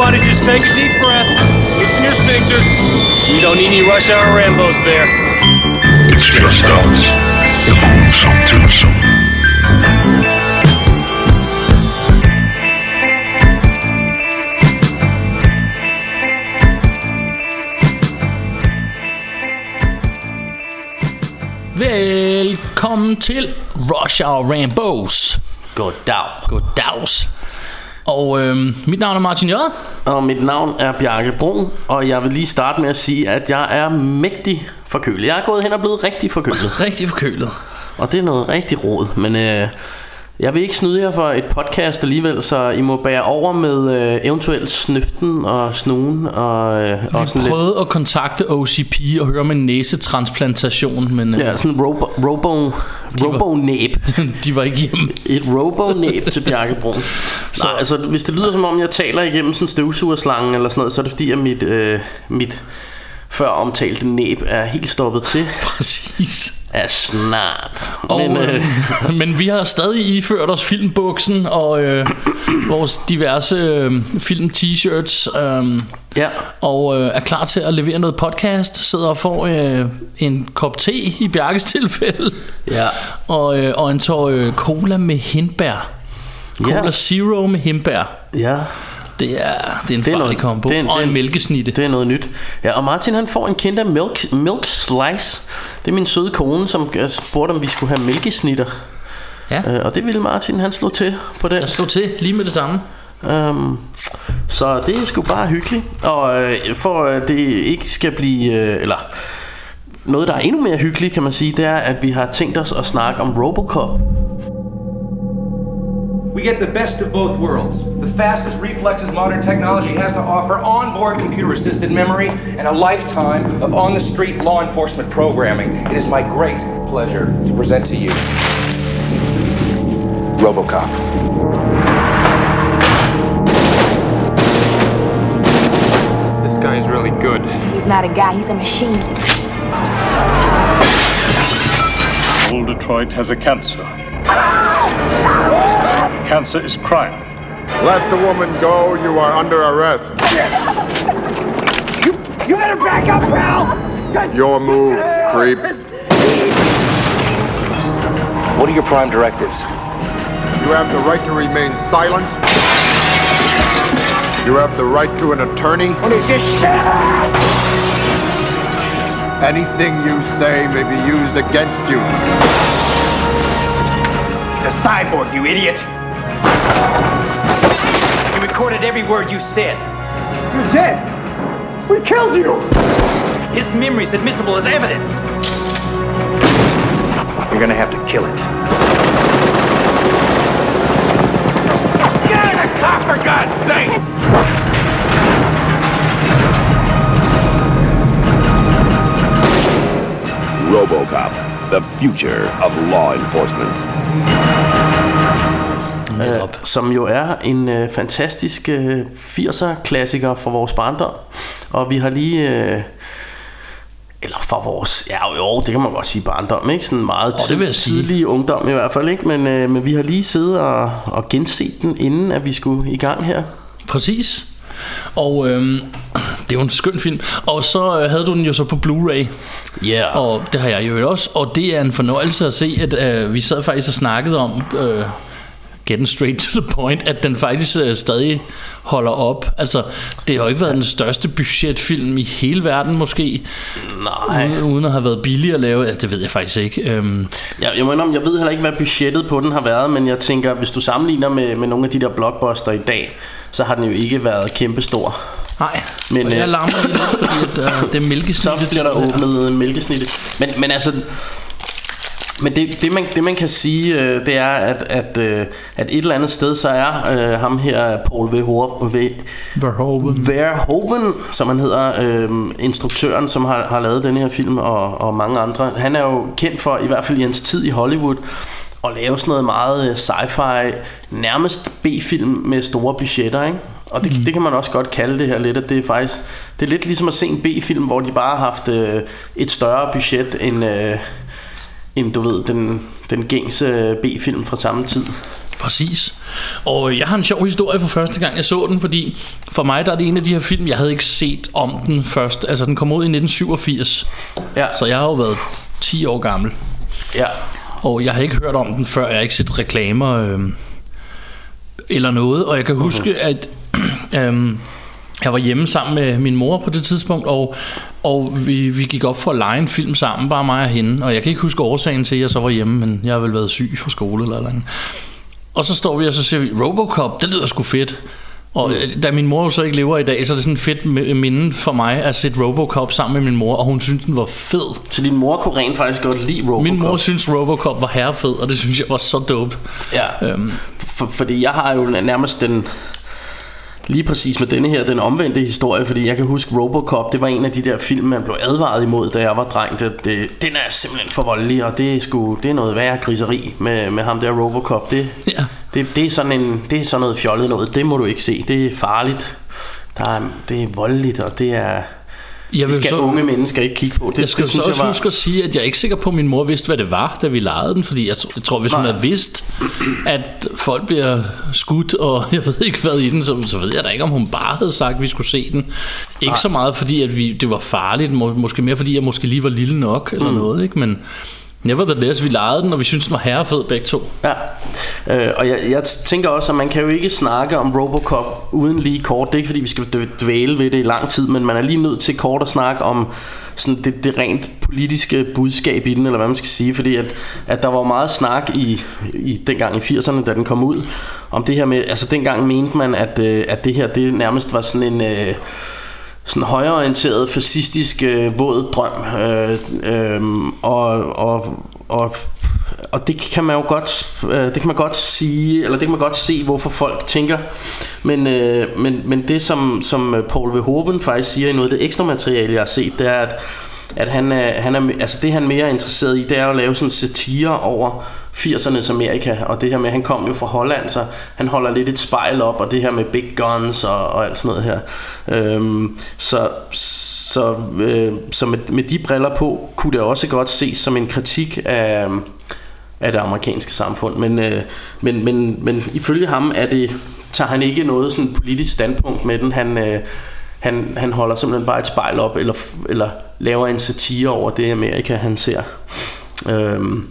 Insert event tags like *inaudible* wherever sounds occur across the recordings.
Everybody just take a deep breath. Loosen your sphincters. We don't need any rush hour Rambos there. It's just us, the Boomsome Twosome. Velkommen til Rush Hour Rambos. Goddag. Goddags. Og øhm, mit navn er Martin J. Og mit navn er Bjarke Brun, og jeg vil lige starte med at sige, at jeg er mægtig forkølet. Jeg er gået hen og blevet rigtig forkølet, *laughs* Rigtig forkølet. og det er noget rigtig råd. Men øh, jeg vil ikke snyde jer for et podcast alligevel, så I må bære over med øh, eventuelt snøften og snuen og, øh, og Vi sådan lidt... prøvede at kontakte OCP og høre om en næsetransplantation, men øh, Ja, sådan en robo, robo, robo-næb. *laughs* de var ikke hjemme. Et robo-næb til Bjarke Brun. *laughs* Så Nej, altså, hvis det lyder som om, jeg taler igennem sådan en støvsugerslange eller sådan noget, så er det fordi, at mit, øh, mit før omtalte næb er helt stoppet til. *laughs* Præcis. Er snart. Og, Men, øh, øh, *laughs* men vi har stadig iført os filmbuksen og øh, vores diverse øh, film-t-shirts øh, ja, og øh, er klar til at levere noget podcast. Sidder og får øh, en kop te i Bjarkes tilfælde ja. og, øh, og en tår øh, cola med hindbær. Cola Ja. Zero med hindbær. Ja, Det er, det er en Det er farlig noget- kombo. det er og det er en mælkesnitte. det er noget nyt. Ja, og Martin han får en Kinder Milk, milk Slice. Det er min søde kone, som øh, spurgte, om vi skulle have mælkesnitter. Ja, Øh, og det ville Martin, han slå til på det. jeg slår til lige med det samme. Um, så det er sgu bare hyggeligt Og øh, for at det ikke skal blive øh, Eller Noget der er endnu mere hyggeligt kan man sige Det er at vi har tænkt os at snakke om Robocop We get the best of both worlds. The fastest reflexes modern technology has to offer, onboard computer assisted memory, and a lifetime of on the street law enforcement programming. It is my great pleasure to present to you Robocop. This guy is really good. He's not a guy, he's a machine. Old Detroit has a cancer. Cancer is crime. Let the woman go. You are under arrest. You better back up, pal! Your move, creep. What are your prime directives? You have the right to remain silent. You have the right to an attorney. What is this? Anything you say may be used against you. He's a cyborg, you idiot! He recorded every word you said. You're dead! We killed you! His memory's admissible as evidence. You're gonna have to kill it. Get in the car, for God's sake! RoboCop, the future of law enforcement. Netop. Som jo er en øh, fantastisk øh, 80'er klassiker for vores barndom Og vi har lige øh, Eller for vores Ja jo, det kan man godt sige barndom ikke? Sådan meget jeg sige. tidlig ungdom i hvert fald ikke? Men, øh, men vi har lige siddet og, og genset den Inden at vi skulle i gang her Præcis. Og øhm, det er jo en skøn film. Og så øh, havde du den jo så på Blu-ray. Ja yeah. Og det har jeg jo også. Og det er en fornøjelse at se, at øh, vi sad faktisk og snakkede om... Øh, getting straight to the point, at den faktisk øh, stadig holder op. Altså, det har jo ikke været den største budgetfilm i hele verden måske, Nej uden, uden at have været billig at lave. Altså, det ved jeg faktisk ikke. Øhm, Jeg, jeg, må indrømme, jeg ved heller ikke, hvad budgettet på den har været, men jeg tænker, hvis du sammenligner med, med nogle af de der blockbuster i dag, så har den jo ikke været kæmpestor. nej, Men, men, og jeg øh, larmer lidt, fordi at, øh, det er *laughs* mælkesnittet. Så bliver der åbnet mælkesnittet. Men, men altså... Men det, det, man, det man kan sige, øh, det er, at, at, øh, at et eller andet sted, så er øh, ham her, Paul Verhoeven, Verhoeven. Verhoeven, som han hedder, øh, instruktøren, som har, har lavet den her film, og, og mange andre. Han er jo kendt for, i hvert fald i hans tid i Hollywood, at lave sådan noget meget øh, sci-fi, nærmest B-film med store budgetter, ikke? Og det, mm. det kan man også godt kalde det her lidt, at det er faktisk, det er lidt ligesom at se en B-film, hvor de bare har haft øh, et større budget end, øh, end du ved, den, den gængse B-film fra samme tid. Præcis. Og jeg har en sjov historie fra første gang, jeg så den, fordi for mig der er det en af de her film, jeg havde ikke set om den først. Altså, den kom ud i 1987, Ja, så jeg har jo været 10 år gammel. ja. Og jeg har ikke hørt om den før, jeg har ikke set reklamer øh, eller noget. Og jeg kan huske, at *clears throat* øh, jeg var hjemme sammen med min mor på det tidspunkt, og, og vi, vi gik op for at lege en film sammen, bare mig og hende. Og jeg kan ikke huske årsagen til, at jeg så var hjemme, men jeg har vel været syg fra skole eller noget. Og så står vi og så siger vi, Robocop, det lyder sgu fedt. Og øh, da min mor jo så ikke lever i dag, så er det sådan et fedt mi- minde for mig at se Robocop sammen med min mor, og hun synes, den var fed. Så din mor kunne rent faktisk godt lide Robocop? Min mor synes Robocop var herrefed, og det synes jeg var så dope. Ja, Øhm, for, fordi jeg har jo nærmest den lige præcis med denne her, den omvendte historie, fordi jeg kan huske Robocop, det var en af de der film, man blev advaret imod, da jeg var dreng. Det, det, den er simpelthen for voldelig, og det er, sgu, det er noget værre griseri med, med ham der Robocop. Det, Ja. det, det, er sådan en, det er sådan noget fjollet noget, det må du ikke se. Det er farligt, der er, det er voldeligt, og det er... jeg Det skal unge mennesker ikke kigge på. Det, Jeg skal det så også huske at sige, at jeg er ikke sikker på, at min mor vidste, hvad det var, da vi legede den. Fordi jeg, jeg tror, hvis hun Nej. havde vidst, at folk bliver skudt, og *laughs* jeg ved ikke hvad i den, så, så ved jeg da ikke, om hun bare havde sagt, at vi skulle se den. Ikke så meget, fordi at vi, det var farligt. Må, måske mere, fordi jeg måske lige var lille nok, eller mm. noget. Ikke? Men nevertheless, vi legede den, og vi synes den var herrefed begge to. Ja, øh, og jeg, jeg tænker også, at man kan jo ikke snakke om Robocop uden lige kort. Det er ikke fordi, vi skal dvæle ved det i lang tid, men man er lige nødt til kort at snakke om sådan det, det rent politiske budskab i den, eller hvad man skal sige, fordi at, at der var meget snak i, i dengang i 80'erne, da den kom ud, om det her med, altså dengang mente man, at, øh, at det her, det nærmest var sådan en... Øh, sådan højreorienteret, fascistisk, øh, våd drøm. Øh, øh, og, og, og, og det kan man jo godt, øh, det kan man godt sige, eller det kan man godt se, hvorfor folk tænker. Men, øh, men, men det, som, som Paul Verhoeven faktisk siger i noget af det ekstra materiale, jeg har set, det er, at at han han er, altså det han mere er interesseret i, det er at lave sådan satire over 80'ernes Amerika, og det her med, han kom jo fra Holland, så han holder lidt et spejl op, og det her med big guns og, og alt sådan noget her. Øhm, så så, øh, så med, med de briller på, kunne det også godt ses som en kritik af, af det amerikanske samfund, men, øh, men, men, men ifølge ham er det, tager han ikke noget sådan politisk standpunkt med den, han... Øh, han, han holder simpelthen bare et spejl op, eller, eller laver en satire over det Amerika, han ser. Øhm,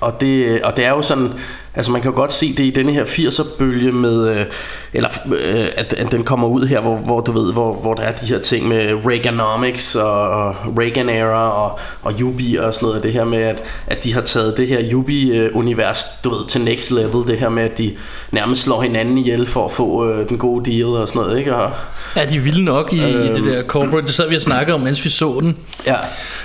og, det, og det er jo sådan, altså man kan jo godt se det i denne her 80'er-bølge med, øh, eller øh, at, at den kommer ud her, hvor, hvor du ved, hvor, hvor der er de her ting med Reaganomics og, og Reagan-era og, og Yubi og sådan noget, og det her med, at, at de har taget det her Yubi-univers, du ved, til next level, det her med, at de nærmest slår hinanden ihjel for at få øh, den gode deal og sådan noget, ikke? Og, Ja, de vilde nok i, øhm, i det der corporate. Det sad vi og snakkede om, mens vi så den. ja.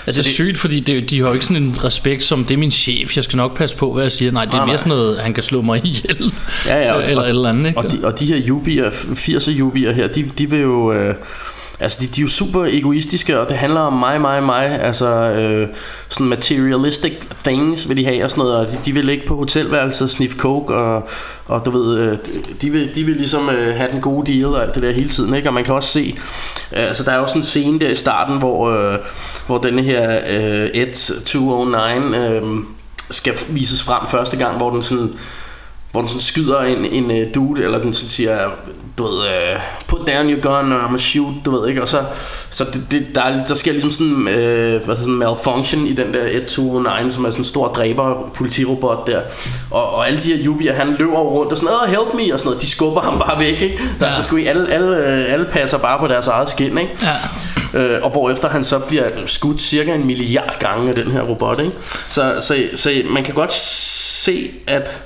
Altså, det er sygt, fordi det, de har jo ikke sådan en respekt som, det er min chef, jeg skal nok passe på, hvad jeg siger. Nej, det er mere sådan noget, han kan slå mig ihjel. Ja, ja, og, eller et eller andet, ikke? Og de, og de her jubier, 80'er jubier her, de, de vil jo... Øh, altså, de, de er jo super egoistiske, og det handler om mig, mig, mig. Altså, øh, sådan materialistic things vil de have og sådan noget, og de, de vil ligge på hotelværelset, sniffe coke, og, og du ved, øh, de, vil, de vil ligesom øh, have den gode deal og alt det der hele tiden, ikke? Og man kan også se, øh, altså der er jo sådan en scene der i starten, hvor, øh, hvor denne her øh, Ed 209 øh, skal vises frem første gang, hvor den sådan hvor den sådan skyder en, en uh, dude, eller den sådan siger, du ved, uh, put down your gun, or I'm a shoot, du ved ikke, og så, så det, det, der, er, der sker ligesom sådan, uh, hvad sådan malfunction i den der 129, som er sådan en stor dræber politirobot der, og, og alle de her jubier, han løber rundt og sådan, oh, help me, og sådan noget, de skubber ham bare væk, ikke? Der, Ja. Så skulle I, alle, alle, alle passer bare på deres eget skin, ikke? Ja. Øh, og hvorefter han så bliver skudt cirka en milliard gange af den her robot, ikke? Så, så, så man kan godt se, at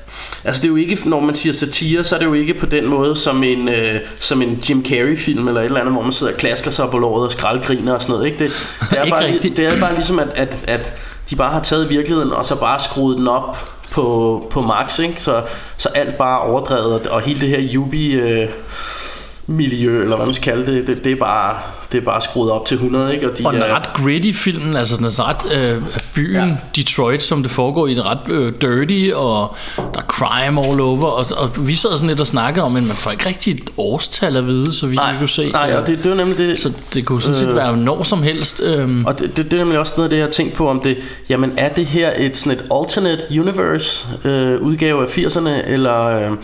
Altså det er jo ikke, når man siger satire, så er det jo ikke på den måde som en, øh, som en Jim Carrey film eller et eller andet, hvor man sidder og klasker sig på låret og skraldgriner og sådan noget. Ikke? Det, det, er Ikke bare, rigtigt. det er bare ligesom, at, at, at de bare har taget virkeligheden og så bare skruet den op på, på max, ikke? Så, så alt bare er overdrevet, og- og hele det her Yubi... Øh, miljø, eller hvad man skal kalde det, det, det, er, bare, det er bare skruet op til 100, ikke? Og, de og den er ret gritty film, altså den er ret øh, byen ja. Detroit, som det foregår i, den ret øh, dirty, og der er crime all over, og, og vi sad sådan lidt og snakkede om, men man får ikke rigtig et årstal at vide, så vi nej, kunne se. Nej, og det, det var nemlig det. Så det kunne sådan set øh, være når som helst. Øh, og det, det, det er nemlig også noget af det, jeg har tænkt på, om det, jamen er det her et sådan et alternate universe øh, udgave af 80'erne, eller... Øh,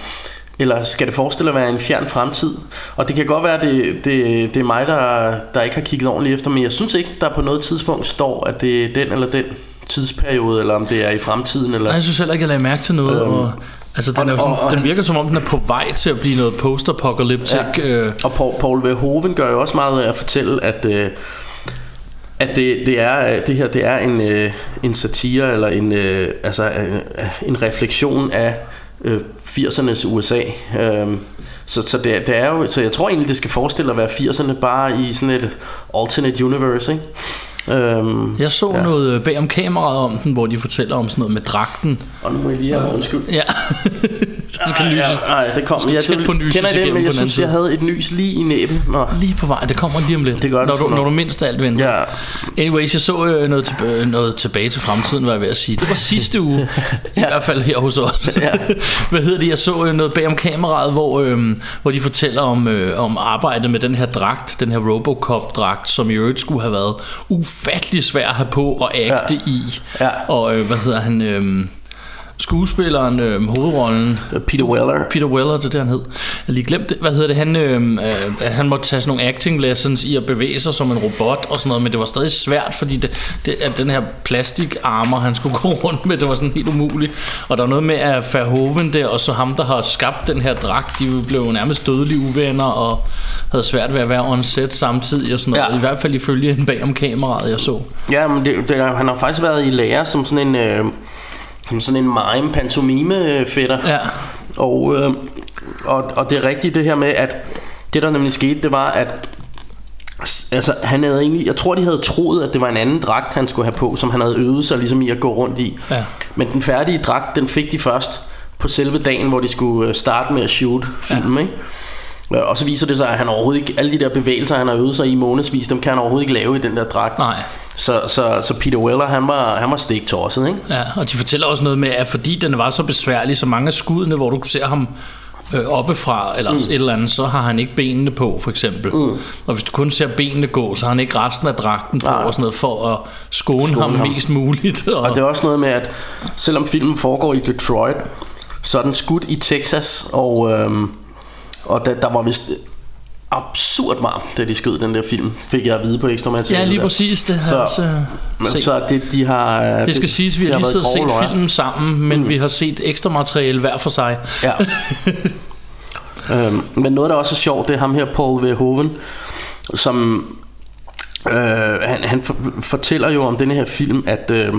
eller skal det forestille at være en fjern fremtid? Og det kan godt være, at det, det, det er mig, der, der ikke har kigget ordentligt efter, men jeg synes ikke, der på noget tidspunkt står, at det er den eller den tidsperiode, eller om det er i fremtiden. Eller, Nej, jeg synes heller ikke, jeg lagde mærke til noget. Øhm, og, altså, den, er sådan, og, og, den virker som om, den er på vej til at blive noget post-apocalyptic. Ja. Øh. Og Paul, Paul Verhoeven gør jo også meget af at fortælle, at... Øh, at det, det er det her det er en øh, en satire eller en øh, altså en, en refleksion af øh, 80'ernes USA. Øh, så, så, det, det er jo, så jeg tror egentlig, det skal forestille at være 80'erne bare i sådan et alternate universe, ikke? Øhm, jeg så ja. noget øh, bag om kameraet om den, hvor de fortæller om sådan noget med dragten. Og nu må jeg lige have undskyld. Ja. *laughs* skal lyses. Nej, det kommer. Jeg tæt på kender I det, men jeg synes, jeg havde et nys lige i næben. Nå. Lige på vej, det kommer lige om lidt. Det gør det når, du, når du mindst alt venter. Ja. Anyways, jeg så øh, noget, til, øh, noget tilbage til fremtiden, var jeg ved at sige. Det var sidste uge, *laughs* ja. i hvert fald her hos os. ja. *laughs* Hvad hedder det? Jeg så øh, noget bag om kameraet, hvor, øh, hvor de fortæller om, øh, om arbejdet med den her dragt, den her Robocop-dragt, som i øvrigt skulle have været ufattelig svær at have på og agte ja. i. Ja. Og øh, hvad hedder han... Øh, skuespilleren, øh, hovedrollen. Peter Weller. Peter Weller, det er det han hed. Jeg lige glemt det, hvad hedder det? Han, øh, øh, han måtte tage sådan nogle acting lessons I at bevæge sig som en robot og sådan noget Men det var stadig svært, fordi det, det, at den her plastikarmer Han skulle *laughs* gå rundt med, det var sådan helt umuligt. Og der er noget med at Verhoeven der Og så ham der har skabt den her dragt De blev nærmest dødelige uvenner Og havde svært ved at være on set samtidig og sådan noget. Ja. I hvert fald ifølge en bag om kameraet jeg så. Ja, men det, det, han har faktisk været i lære som sådan en øh sådan en mime pantomime fætter. Ja. Og, øh, og, og det er rigtigt det her med, at det der nemlig skete, det var, at Altså, han havde egentlig, jeg tror, de havde troet, at det var en anden dragt, han skulle have på, som han havde øvet sig ligesom i at gå rundt i. Ja. Men den færdige dragt, den fik de først på selve dagen, hvor de skulle øh, starte med at shoot filmen, ja. ikke? Og så viser det sig, at han overhovedet ikke, alle de der bevægelser, han har øvet sig i månedsvis, dem kan han overhovedet ikke lave i den der dragt. Nej. Så, så, så Peter Weller, han var, han var stiktosset, ikke? Ja, og de fortæller også noget med, at fordi den var så besværlig, så mange af skuddene, hvor du ser ham øh, oppefra, eller mm. et eller andet, så har han ikke benene på, for eksempel. Mm. Og hvis du kun ser benene gå, så har han ikke resten af dragten på, ja. og sådan noget, for at skåne, skåne ham, ham mest muligt. Og... *laughs* og det er også noget med, at selvom filmen foregår i Detroit, så er den skudt i Texas, og... Øhm, og der, der var vist absurd varmt, da de skød den der film, fik jeg at vide på ekstra materiale. Ja, lige præcis. Det så, altså, men, så det, de har... Det skal det, siges, vi har lige siddet og set filmen sammen, men mm. vi har set ekstra materiale hver for sig. Ja. *laughs* øhm, men noget, der også er sjovt, det er ham her, Paul Verhoeven, som... Øh, han, han fortæller jo om den her film, at... Øh,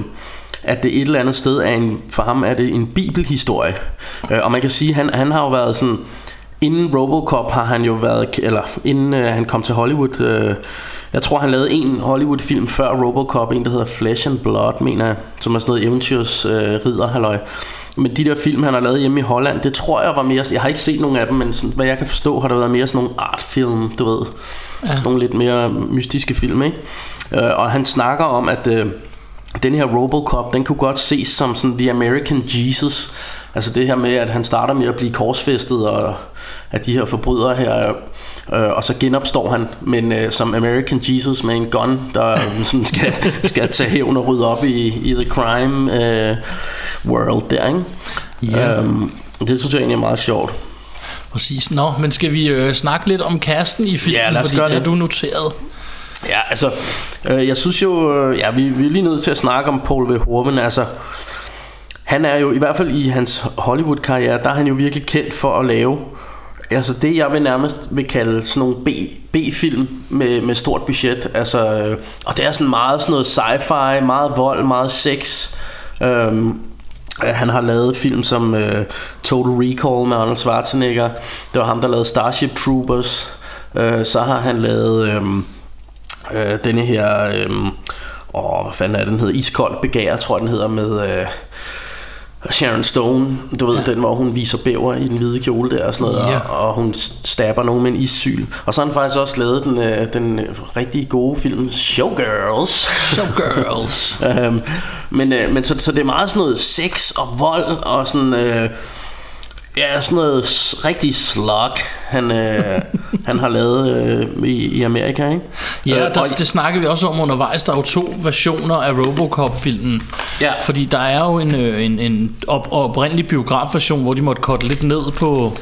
at det et eller andet sted er en, for ham er det en bibelhistorie. Øh, og man kan sige, at han, han har jo været sådan inden Robocop har han jo været, eller inden øh, han kom til Hollywood, øh, jeg tror han lavede en Hollywood-film før Robocop, en der hedder Flesh and Blood, mener jeg, som er sådan noget eventyrs øh, ridder, halløj. Men de der film, han har lavet hjemme i Holland, det tror jeg var mere, jeg har ikke set nogen af dem, men sådan, hvad jeg kan forstå, har der været mere sådan nogle artfilm, du ved, ja. sådan nogle lidt mere mystiske film, ikke? Øh, og han snakker om, at øh, den her Robocop, den kunne godt ses som sådan The American Jesus, Altså det her med, at han starter med at blive korsfæstet, og at de her forbrydere her, øh, og så genopstår han, men øh, som American Jesus med en gun, der *laughs* sådan skal, skal tage hævn og rydde op i, i the crime øh, world der, ikke? Ja. Øhm, det synes jeg egentlig er meget sjovt. Præcis. Nå, men skal vi øh, snakke lidt om kasten i filmen, ja, lad os fordi gøre det. er du noteret? Ja, altså, øh, jeg synes jo, øh, ja, vi, vi er lige nødt til at snakke om Paul Verhoeven, altså, han er jo i hvert fald i hans Hollywood-karriere, der er han jo virkelig kendt for at lave Altså det jeg vil nærmest vil kalde sådan nogle B, B-film med, med stort budget. Altså, øh, Og det er sådan meget sådan noget sci-fi, meget vold, meget sex. Øhm, øh, Han har lavet film som øh, Total Recall med Arnold Schwarzenegger. Det var ham der lavede Starship Troopers. Øh, Så har han lavet øh, øh, denne her øh, Åh, hvad fanden er den hedder? Iskold begær, tror jeg den hedder med... Øh, Sharon Stone, du ved, ja. den hvor hun viser bæver i den hvide kjole der og sådan noget, Ja. og, og hun stabber nogen med en issyl. Og så har han faktisk også lavet den, øh, den rigtig gode film Showgirls. Showgirls. *laughs* øhm, men øh, men så, så det er meget sådan noget sex og vold og sådan... Øh, Ja, sådan noget rigtig slug, han, øh, *laughs* han har lavet øh, i, i Amerika, ikke? Ja, Øh, der, og- det snakker vi også om undervejs. Der er jo to versioner af Robocop-filmen. Ja. Fordi der er jo en, øh, en, en op, oprindelig biografversion, hvor de måtte korte lidt ned på,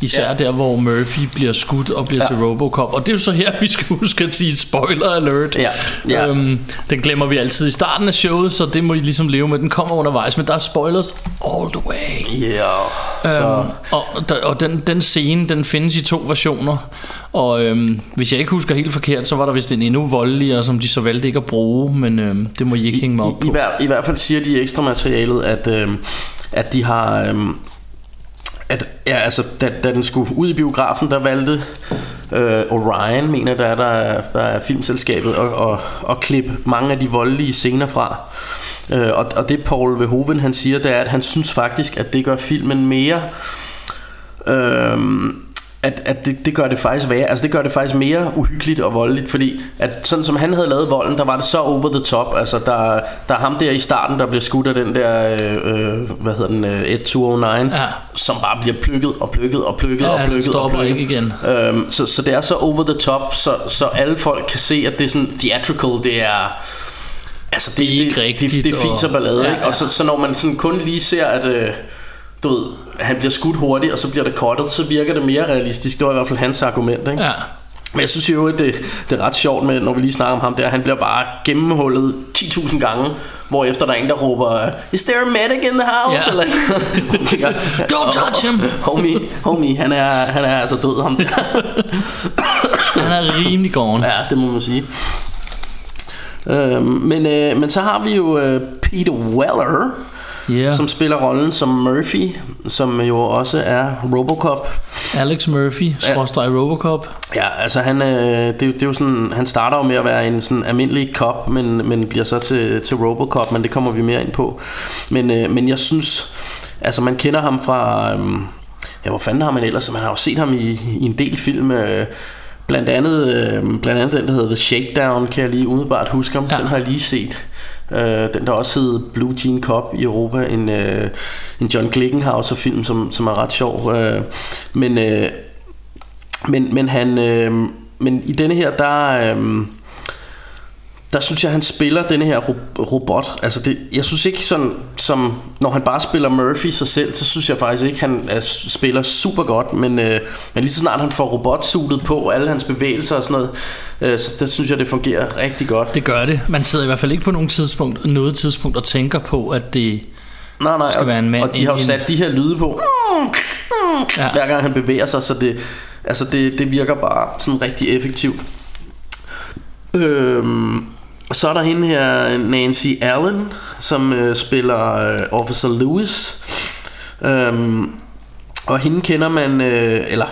især Ja. der, hvor Murphy bliver skudt og bliver Ja. til Robocop. Og det er jo så her, vi skal *laughs* huske at sige spoiler alert. Ja. Ja. Øhm, den glemmer vi altid i starten af showet, så det må I ligesom leve med. Den kommer undervejs, men der er spoilers all the way. Ja, så... Øhm, og og den, den scene, den findes i to versioner. Og øhm, hvis jeg ikke husker helt forkert, så var der vist en endnu voldeligere, som de så valgte ikke at bruge, men øhm, det må I ikke hænge mig op I, i, på. hver, I hvert fald siger de i ekstra materialet, at, øh, at de har... Øh, at, ja, altså, da, da den skulle ud i biografen, der valgte øh, Orion, mener der er, der, der er filmselskabet, at, og, og klippe mange af de voldelige scener fra. Øh, og, og det Paul Verhoeven han siger, det er, at han synes faktisk, at det gør filmen mere... Øh, at, at det, det gør det faktisk værre, altså det gør det faktisk mere uhyggeligt og voldeligt, fordi at sådan som han havde lavet volden, der var det så over the top, altså der, der er ham der i starten, der bliver skudt af den der, øh, øh, hvad hedder den, øh, 1209, Ja. som bare bliver plukket og plukket og plukket Ja, og plukket og plukket. ikke igen. Øhm, så, så det er så over the top, så, så alle folk kan se, at det er sådan theatrical, det er... Altså det, Det er ikke det, rigtigt, det, det fiser og- ballade, ja, ikke? Og så, så når man sådan kun lige ser, at... Øh, du ved, han bliver skudt hurtigt, og så bliver det cuttet, så virker det mere realistisk. Det var i hvert fald hans argument, ikke? Ja. Men jeg synes jo, at det, det er ret sjovt med, når vi lige snakker om ham der, han bliver bare gennemhullet 10.000 gange, hvor efter der er en, der råber, Is there a medic in the house? Ja. Eller, tænker, *laughs* Don't touch him. Homie, homie, han er, han er altså død, ham der. Han er rimelig gone. Ja, det må man sige. Øhm, men, øh, men så har vi jo øh, Peter Weller, Yeah. som spiller rollen som Murphy, som jo også er Robocop. Alex Murphy, skråstrej Robocop. Ja, altså han, øh, det, er det er jo sådan, han starter jo med at være en sådan almindelig cop, men, men bliver så til, til Robocop, men det kommer vi mere ind på. Men, øh, men jeg synes, altså man kender ham fra, øh, ja hvor fanden har man ellers, man har jo set ham i, i en del film, øh, Blandt andet, øh, blandt andet den, der hedder The Shakedown, kan jeg lige umiddelbart huske om. Ja. Ja. Den har jeg lige set. Øh, den der også hed Blue Jean Cop i Europa. En, øh, en John Glickenhauser film, som, som er ret sjov. Øh, men, øh, men, men han... Øh, men i denne her, der... Øh, der synes jeg, han spiller denne her ro- robot. Altså det, jeg synes ikke sådan, som når han bare spiller Murphy sig selv, så synes jeg faktisk ikke, han er, spiller super godt. Men, øh, men lige så snart han får robotsutet på, alle hans bevægelser og sådan noget, øh, så der synes jeg, det fungerer rigtig godt. Det gør det. Man sidder i hvert fald ikke på nogen tidspunkt, noget tidspunkt og tænker på, at det... nej, nej, skal og, være en mand og de har jo sat de her lyde på, Ja. hver gang han bevæger sig, så det, altså det, det virker bare sådan rigtig effektivt. Øhm, så er der hende her, Nancy Allen, som øh, spiller øh, Officer Lewis. Øhm, og hende kender man, øh, eller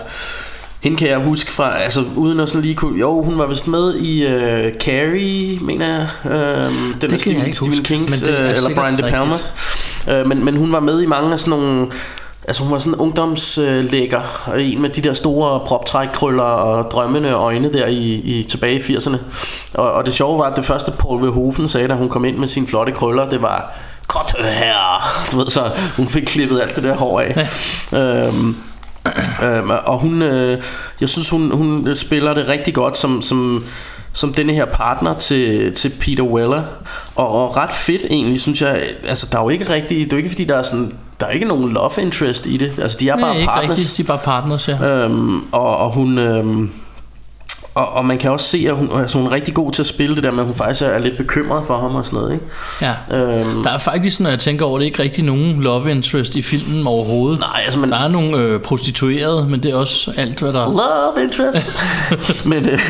hende kan jeg huske fra, altså uden at sådan lige kunne, jo hun var vist med i øh, Carrie, mener jeg, øh, den kan er jeg Stephen, Stephen Kings, men det er øh, eller Brian De. Palmas. Øh, men, men hun var med i mange af sådan nogle Altså hun var sådan en ungdomslægger og En med de der store proptrækkrøller Og drømmende øjne der i, i tilbage i 80'erne og, og det sjove var at det første Paul Verhoeven sagde Da hun kom ind med sine flotte krøller Det var Godt her Du ved så hun fik klippet alt det der hår af. Øhm, øhm, Og hun øh, Jeg synes hun, hun spiller det rigtig godt Som, som som denne her partner til, til Peter Weller og, og ret fedt egentlig synes jeg altså der er jo ikke rigtig det er jo ikke fordi der er sådan der er ikke nogen love interest i det altså de er Nej, bare ikke partners rigtigt. De er bare partners, ja. Øhm, og, og hun øhm, og, og man kan også se at hun, altså hun er rigtig god til at spille det der med at hun faktisk er lidt bekymret for ham og sådan noget ikke? ja. Øhm, Der er faktisk, når jeg tænker over det, ikke rigtig nogen love interest i filmen overhovedet. nej altså man, Der er nogle øh, prostituerede, men det er også alt, hvad der... Love interest *laughs* men, øh,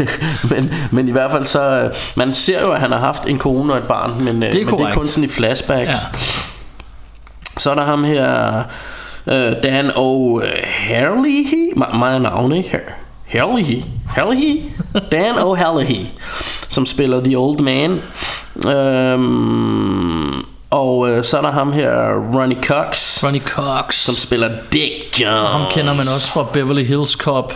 men, men i hvert fald så øh, Man ser jo at han har haft en kone og et barn Men, øh, Det er men det er kun sådan i flashbacks Ja. Så er der ham her øh, Dan O'Harley Mange navne ikke her Harley Harley Dan O'Hallehy Som spiller The Old Man øhm, Og øh, så er der ham her, Ronnie Cox, Ronnie Cox. som spiller Dick Jones. Ham kender man også fra Beverly Hills Cop,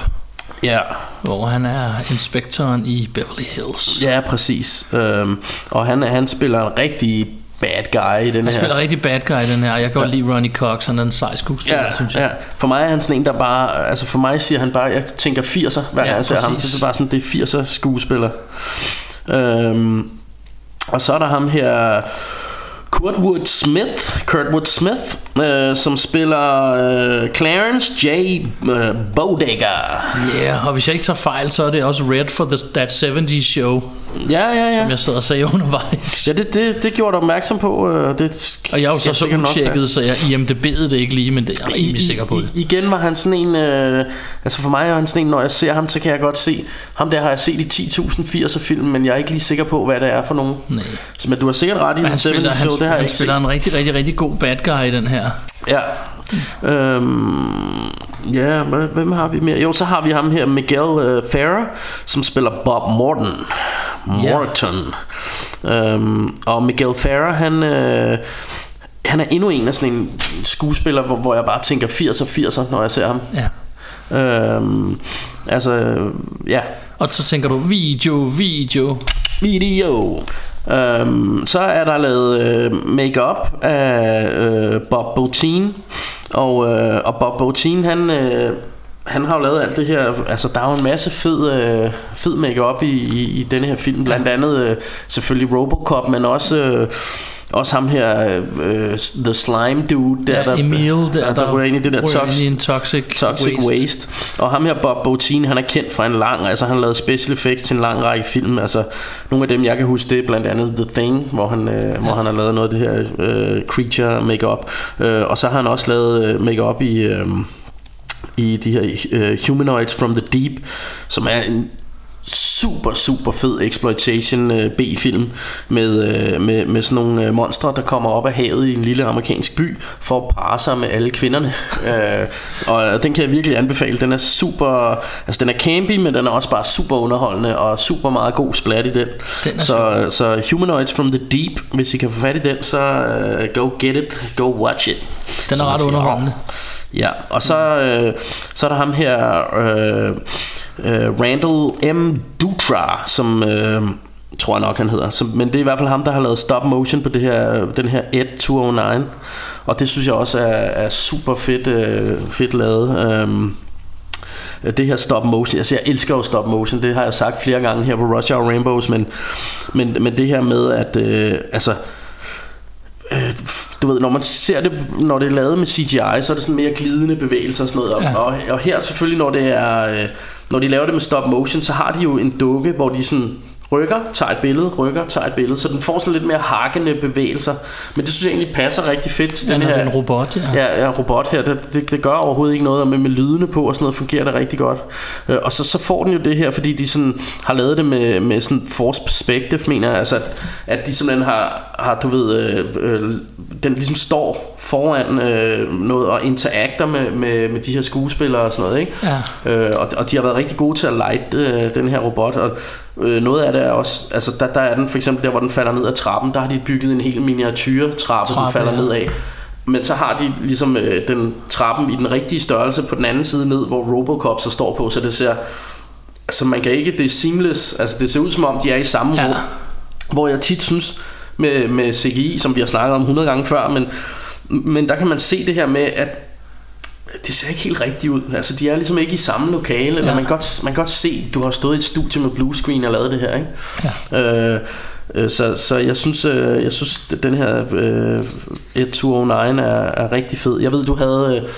Ja, hvor han er inspektoren i Beverly Hills. ja præcis. Øhm, og han, han spiller en rigtig bad guy i den Han her. spiller rigtig bad guy den her. Jeg kan godt lide Ronnie Cox, han er en sej skuespiller, Ja, synes jeg. ja, for mig er han sådan en, der bare Altså for mig siger han bare Jeg tænker 80'er hver gang Ja, jeg ser ham. Så det er bare sådan Det er 80'er skuespiller øhm, Og så er der ham her Kurtwood Smith Kurtwood Smith øh, Som spiller øh, Clarence J. Øh, Bodega Ja, yeah, og hvis jeg ikke tager fejl, så er det også Red for the, That 70's Show, Ja, ja, ja som jeg sad og sagde *laughs* undervejs. Ja, det, det, det gjorde du opmærksom på øh, det Og jeg er jo så så utjekket, så jeg IMDb'ede det ikke lige, men det er jeg rimelig sikker på. I, igen var han sådan en øh, Altså for mig er han sådan en Når jeg ser ham så kan jeg godt se Ham der har jeg set i 10.000 80'er film Men jeg er ikke lige sikker på hvad det er for nogen Nej. Så, Men du har sikkert ret i han spiller, 70's han, Show Det har han ikke spiller en rigtig, rigtig, rigtig god bad guy i den her. set Ja Øhm, ja, hvad- hvem har vi mere? Jo, så har vi ham her, Miguel øh, Farrer, som spiller Bob Morton. Morton. Øhm, og Miguel Farrer, han, øh, han er endnu en af sådan en skuespiller, hvor, hvor jeg bare tænker 80'er, 80'er, når jeg ser ham. Ja. Øhm, altså, ja, Og så tænker du, video, video. video. Øhm, så er der lavet øh, make-up af øh, Bob Bottin og, øh, og Bob Bottin han, øh, han har jo lavet alt det her Altså der er jo en masse fed, øh, fed make-up i, i, i denne her film Blandt andet øh, selvfølgelig Robocop Men også, øh, også ham her øh, The Slime Dude der, Ja, der, Emil, der, der, der, ryger ind i det der tox, ind i toxic, Toxic waste. waste. Og ham her Bob Bottin, han er kendt for en lang, altså han har lavet special effects til en lang række film. Altså nogle af dem jeg kan huske det er blandt andet The Thing, hvor han øh, ja. hvor han har lavet noget af det her øh, creature makeup. Øh, og så har han også lavet øh, makeup i øh, i de her øh, Humanoids from the Deep, som er en super super fed exploitation øh, B-film med, øh, med, med sådan nogle øh, monstre der kommer op af havet i en lille amerikansk by for at parre sig med alle kvinderne. *laughs* Øh, og den kan jeg virkelig anbefale. Den er super altså den er campy men den er også bare super underholdende og super meget god splat i den, Den så, så Humanoids from the Deep hvis I kan få fat i den så øh, go get it go watch it. Den er ret siger. Ja, og så, øh, så er der ham her, øh, øh, Randall M. Dutra, som øh, tror jeg nok han hedder. Så, men det er i hvert fald ham, der har lavet stop motion på det her, den her Ed 209. Og det synes jeg også er, er super fedt, øh, fedt lavet. Øhm, det her stop motion, altså jeg elsker jo stop motion, det har jeg sagt flere gange her på Rush Hour Rainbows, men, men, men det her med, at øh, altså, øh, du ved, når man ser det, når det er lavet med CGI, så er det sådan mere glidende bevægelser og sådan noget. Og, Ja. og, og her selvfølgelig, når det er, øh, når de laver det med stop motion, så har de jo en dukke, hvor de sådan rykker, tager et billede, rykker, tager et billede, så den får sådan lidt mere hakkende bevægelser. Men det synes jeg egentlig passer rigtig fedt til Ja, den her... det er en robot, ja. Ja, ja robot her, det, det, det gør overhovedet ikke noget, og med, med lydene på og sådan noget fungerer det rigtig godt. Øh, og så, så får den jo det her, fordi de sådan har lavet det med, med sådan force perspective, mener jeg, altså at, at de simpelthen har, har du ved, øh, øh, den ligesom står foran øh, noget og interagter med, med, med de her skuespillere og sådan noget, ikke? Ja. Øh, og, og de har været rigtig gode til at light øh, den her robot, og øh, noget af det er også, altså der, der er den for eksempel der, hvor den falder ned ad trappen, der har de bygget en helt miniatyr trappe, den falder ja. ned af. Men så har de ligesom øh, den trappen i den rigtige størrelse på den anden side ned, hvor Robocop så står på, så det ser, altså man kan ikke, det er seamless, altså det ser ud som om, de er i samme Ja. rum, hvor jeg tit synes, med, med CGI, som vi har snakket om 100 gange før, men, men der kan man se det her med, at det ser ikke helt rigtigt ud. Altså, de er ligesom ikke i samme lokale. Ja. Ja. Man, kan godt, man kan godt se, du har stået i et studie med blue screen og lavet det her, ikke? Ja. Øh, øh, så, så jeg synes, øh, jeg synes den her øh, 1209 er, er rigtig fed. Jeg ved, du havde... Øh,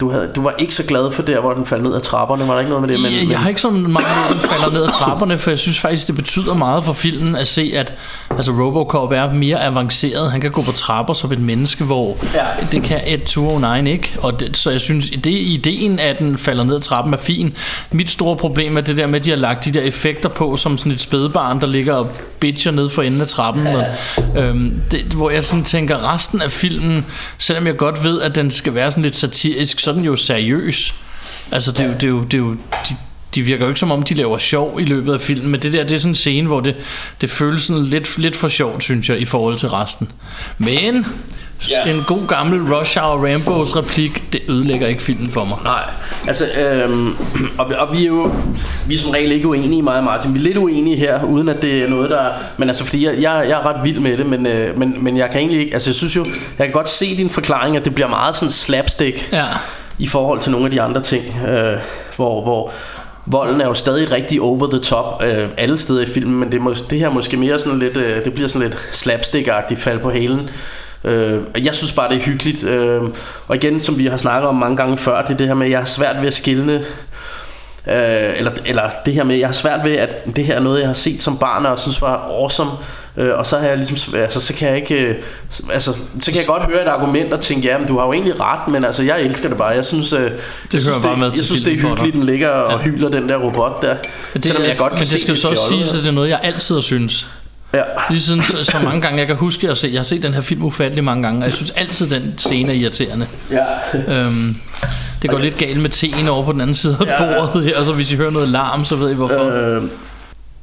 du, havde, du var ikke så glad for der, hvor den faldt ned ad trapperne. Var der ikke noget med det? Men, jeg, jeg har ikke så meget med, den falder ned ad trapperne, for jeg synes faktisk, det betyder meget for filmen at se, at altså Robocop er mere avanceret. Han kan gå på trapper som et menneske, hvor Ja. det kan Ed 209 ikke. Og det, så jeg synes, det ideen, at den falder ned ad trappen, er fin. Mit store problem er det der med, at de har lagt de der effekter på, som sådan et spædbarn, der ligger og bitcher ned for enden af trappen. Og, øhm, det, hvor jeg sådan tænker, resten af filmen, selvom jeg godt ved, at den skal være sådan lidt satirisk, så den jo seriøs. Altså det er jo, det er jo, det er jo de, de virker jo ikke som om, de laver sjov i løbet af filmen, men det der, det er sådan en scene, hvor det, det føles sådan lidt, lidt for sjovt, synes jeg, i forhold til resten. Men Ja. en god gammel Rush Hour Rambos replik, det ødelægger ikke filmen for mig. Nej, altså, øhm, og, vi- og vi er jo vi er som regel ikke uenige, og Martin. Vi er lidt uenige her, uden at det er noget, der... Men altså, fordi jeg, jeg, jeg er ret vild med det, men, øh, men, men jeg kan egentlig ikke... Altså, jeg synes jo, jeg kan godt se din forklaring, at det bliver meget sådan slapstick Ja. i forhold til nogle af de andre ting, øh, hvor, hvor volden er jo stadig rigtig over the top øh, alle steder i filmen, men det, mås- det her er måske mere sådan lidt, øh, det bliver sådan lidt slapstick-agtigt fald på halen. Øh, og jeg synes bare, det er hyggeligt. Øh, og igen, som vi har snakket om mange gange før, det er det her med, at jeg har svært ved at skille Øh, eller, eller det her med, jeg har svært ved, at det her er noget, jeg har set som barn, og synes var awesome. Øh, og så har jeg ligesom, altså, så kan jeg ikke, øh, altså, så kan jeg godt høre et argument og tænke, ja, men du har jo egentlig ret, men altså, jeg elsker det bare. Jeg synes, øh, jeg synes, bare med det, til jeg synes det er hyggeligt, den ligger og hyler den der robot der. Det, selvom jeg godt kan men det skal jo så også siges, at det er noget, jeg altid har synes. Ja. Lige siden så, så mange gange, jeg kan huske, at jeg har set, jeg har set den her film ufattelig mange gange, og jeg synes altid, den scene er irriterende. Ja. Øhm, det går lidt galt med teen over på den anden side af ja. bordet her, så hvis I hører noget larm, så ved I hvorfor. Øh,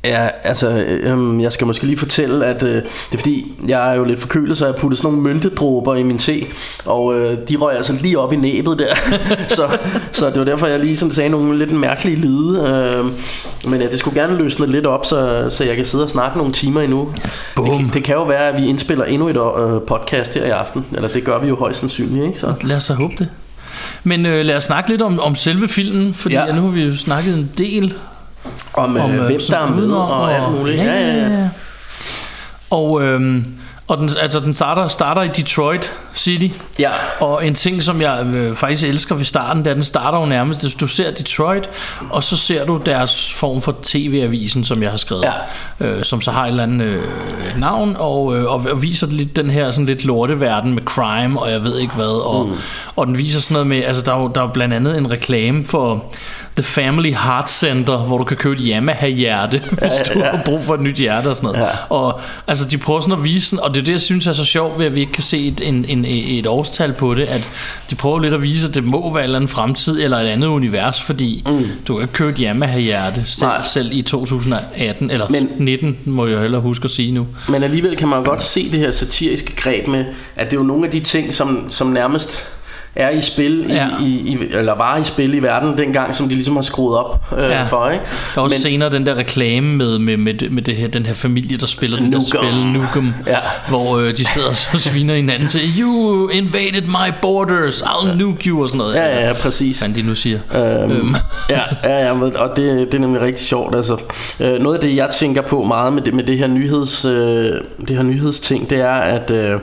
ja, altså, øh, jeg skal måske lige fortælle, at øh, det er fordi, jeg er jo lidt forkølet, så jeg puttede sådan nogle myntedråber i min te, og øh, de røg altså lige op i næbet der. *laughs* så, så det var derfor, jeg lige sådan sagde nogle lidt mærkelige lyde. Øh, men ja, det skulle gerne løsne lidt op, så, så jeg kan sidde og snakke nogle timer endnu. Det, kan- det kan jo være, at vi indspiller endnu et øh, podcast her i aften, eller det gør vi jo højst sandsynligt, ikke? Så. Lad os så håbe det. Men øh, lad os snakke lidt om, om selve filmen, fordi Ja. ja. nu har vi jo snakket en del Om, om øh, hvem der er med udenom, og alt muligt. Ja, ja, ja. Og, øhm, og den, altså, den starter, starter i Detroit City. Ja. Og en ting, som jeg øh, faktisk elsker ved starten, det er, at den starter jo nærmest, hvis du ser Detroit, og så ser du deres form for tv-avisen, som jeg har skrevet, ja. øh, som så har et eller andet øh, navn, og, øh, og, og viser lidt den her sådan lidt lorteverden med crime, og jeg ved ikke hvad, og, mm. og den viser sådan noget med, altså der er jo, der er blandt andet en reklame for The Family Heart Center, hvor du kan købe et Yamaha-hjerte, *laughs* hvis du har brug for et nyt hjerte og sådan noget. Ja. Og altså, de prøver sådan at vise sådan, og det er det, jeg synes er så sjovt ved, at vi ikke kan se et, en, en, et årstal på det, at de prøver lidt at vise, at det må være en eller anden fremtid eller et andet univers, fordi mm. du kan ikke købe et Yamaha-hjerte selv, Nej. selv i 2018, eller Men- Men, 19, må jeg hellere huske at sige nu. Men alligevel kan man godt se det her satiriske greb med, at det er jo nogle af de ting, som, som nærmest er i spil, Ja. i, i, eller var i spil i verden dengang, som de ligesom har skruet op øh, Ja. for. Ikke? Der er også Men, senere den der reklame med, med, med, med det her, den her familie, der spiller det der spil, Nukem, Ja. hvor øh, de sidder og så sviner hinanden til, You invaded my borders, I'll nuke you, og sådan noget. Ja, ja, ja, præcis. Hvad de nu siger. Øhm, ja, ja, ja, men- og det, det er nemlig rigtig sjovt. Altså. Øh, noget af det, jeg tænker på meget med det, med det her nyheds, øh, det her nyhedsting, det er, at øh,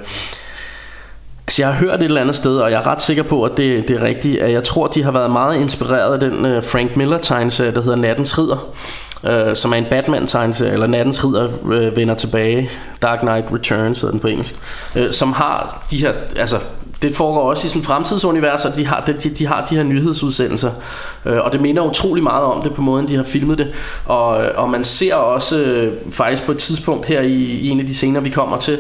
så jeg har hørt et eller andet sted, og jeg er ret sikker på, at det, det er rigtigt, at jeg tror, de har været meget inspireret af den øh, Frank Miller tegneserie, der hedder Nattens Ridder. Øh, som er en Batman tegneserie eller Nattens Ridder øh, vender tilbage Dark Knight Returns hedder den på engelsk øh, som har de her altså det foregår også i sådan fremtidsunivers, og de har, de, de har de her nyhedsudsendelser. Øh, og det minder utrolig meget om det på måden, de har filmet det. Og, og man ser også øh, faktisk på et tidspunkt her i, i en af de scener, vi kommer til,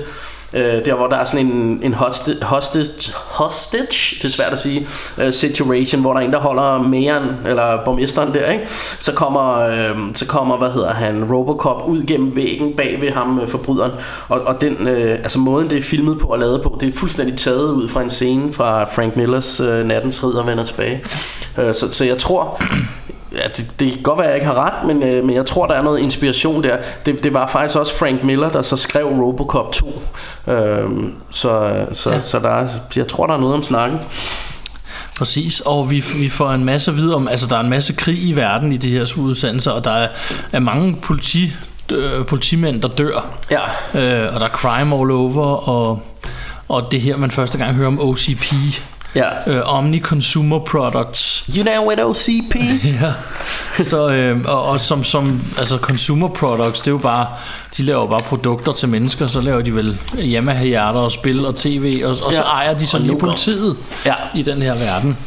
øh, der hvor der er sådan en, en hostage, hostage, hostage, det er svært at sige, øh, situation, hvor der er en, der holder mæren, eller borgmesteren der, ikke? Så kommer, øh, så kommer, hvad hedder han, Robocop ud gennem væggen bag ved ham, øh, forbryderen. Og, og den, øh, altså måden det er filmet på og lavet på, det er fuldstændig taget ud fra en scene fra Frank Millers øh, Nattens Ridder vender tilbage. Øh, så, så jeg tror, Ja, det, det kan godt være, at jeg ikke har ret, men, øh, men jeg tror, der er noget inspiration der. Det, det var faktisk også Frank Miller, der så skrev Robocop 2. Øhm, så så, ja. Så der er, jeg tror, der er noget om snakken. Præcis, og vi, vi får en masse at vide om, altså der er en masse krig i verden i de her udsendelser, og der er, er mange politi, øh, politimænd, der dør, Ja. øh, og der er crime all over, og, og det er her, man første gang hører om OCP, Ja. øh, Omni Consumer Products, You know what OCP? *laughs* ja. Så, øh, og, og som, som, altså consumer products, det er jo bare, de laver bare produkter til mennesker, så laver de vel Yamaha-hjerter og spil og tv, og, og så Ja. ejer de så lige politiet Ja. i den her verden.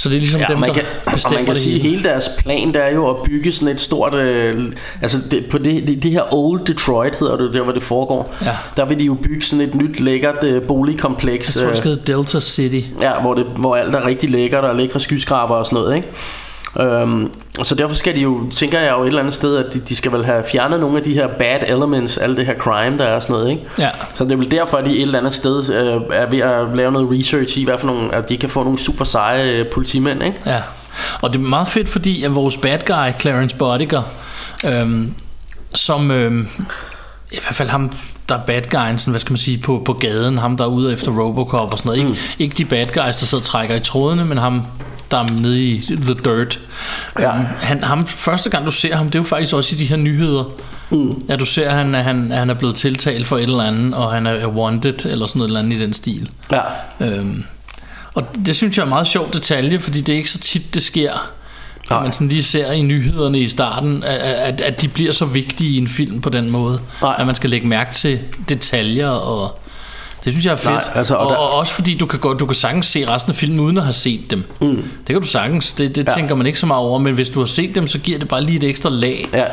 Så det er ligesom Ja, dem, man der kan, *clears throat* og bestemmer man kan det sige, hele. hele deres plan, der er jo at bygge sådan et stort... Øh, altså det, på det, det, det her Old Detroit hedder det, der hvor det foregår. Ja. Der vil de jo bygge sådan et nyt lækkert øh, boligkompleks. Jeg tror, det øh, Delta City. Ja, hvor, det, hvor alt er rigtig lækkert og lækre skyskraber og sådan noget, ikke? Øhm, så derfor skal de jo, tænker jeg jo et eller andet sted, at de, de skal vel have fjernet nogle af de her bad elements, alle det her crime, der er sådan noget, ikke? Ja. Så det er vel derfor, at de et eller andet sted øh, er ved at lave noget research i, hvad for nogle, at de kan få nogle super seje øh, politimænd, ikke? Ja, og det er meget fedt, fordi at vores bad guy, Clarence Bodiger, øhm, som øhm, i hvert fald ham, der er bad guyen, sådan, hvad skal man sige, på, på gaden, ham der er ude efter Robocop og sådan noget. Ikke, ikke de bad guys, der sidder og trækker i trådene, men ham, der er nede i the dirt. Ja. Øhm, han, ham, første gang du ser ham, det er jo faktisk også i de her nyheder. Mm. Ja, du ser, at han, at han, at han er blevet tiltalt for et eller andet, og han er wanted, eller sådan noget eller andet i den stil. Ja. Øhm, og det synes jeg er en meget sjov detalje, fordi det er ikke så tit, det sker. At Nej. man sådan lige ser i nyhederne i starten, at, at, at de bliver så vigtige i en film på den måde. Nej. At man skal lægge mærke til detaljer og... Det synes jeg er fedt. Nej, altså, og og, der- og, også fordi du kan, godt, du kan sagtens se resten af filmen uden at have set dem. Mm. Det kan du sagtens. Det, det Ja. tænker man ikke så meget over. Men hvis du har set dem, så giver det bare lige et ekstra lag. Ja,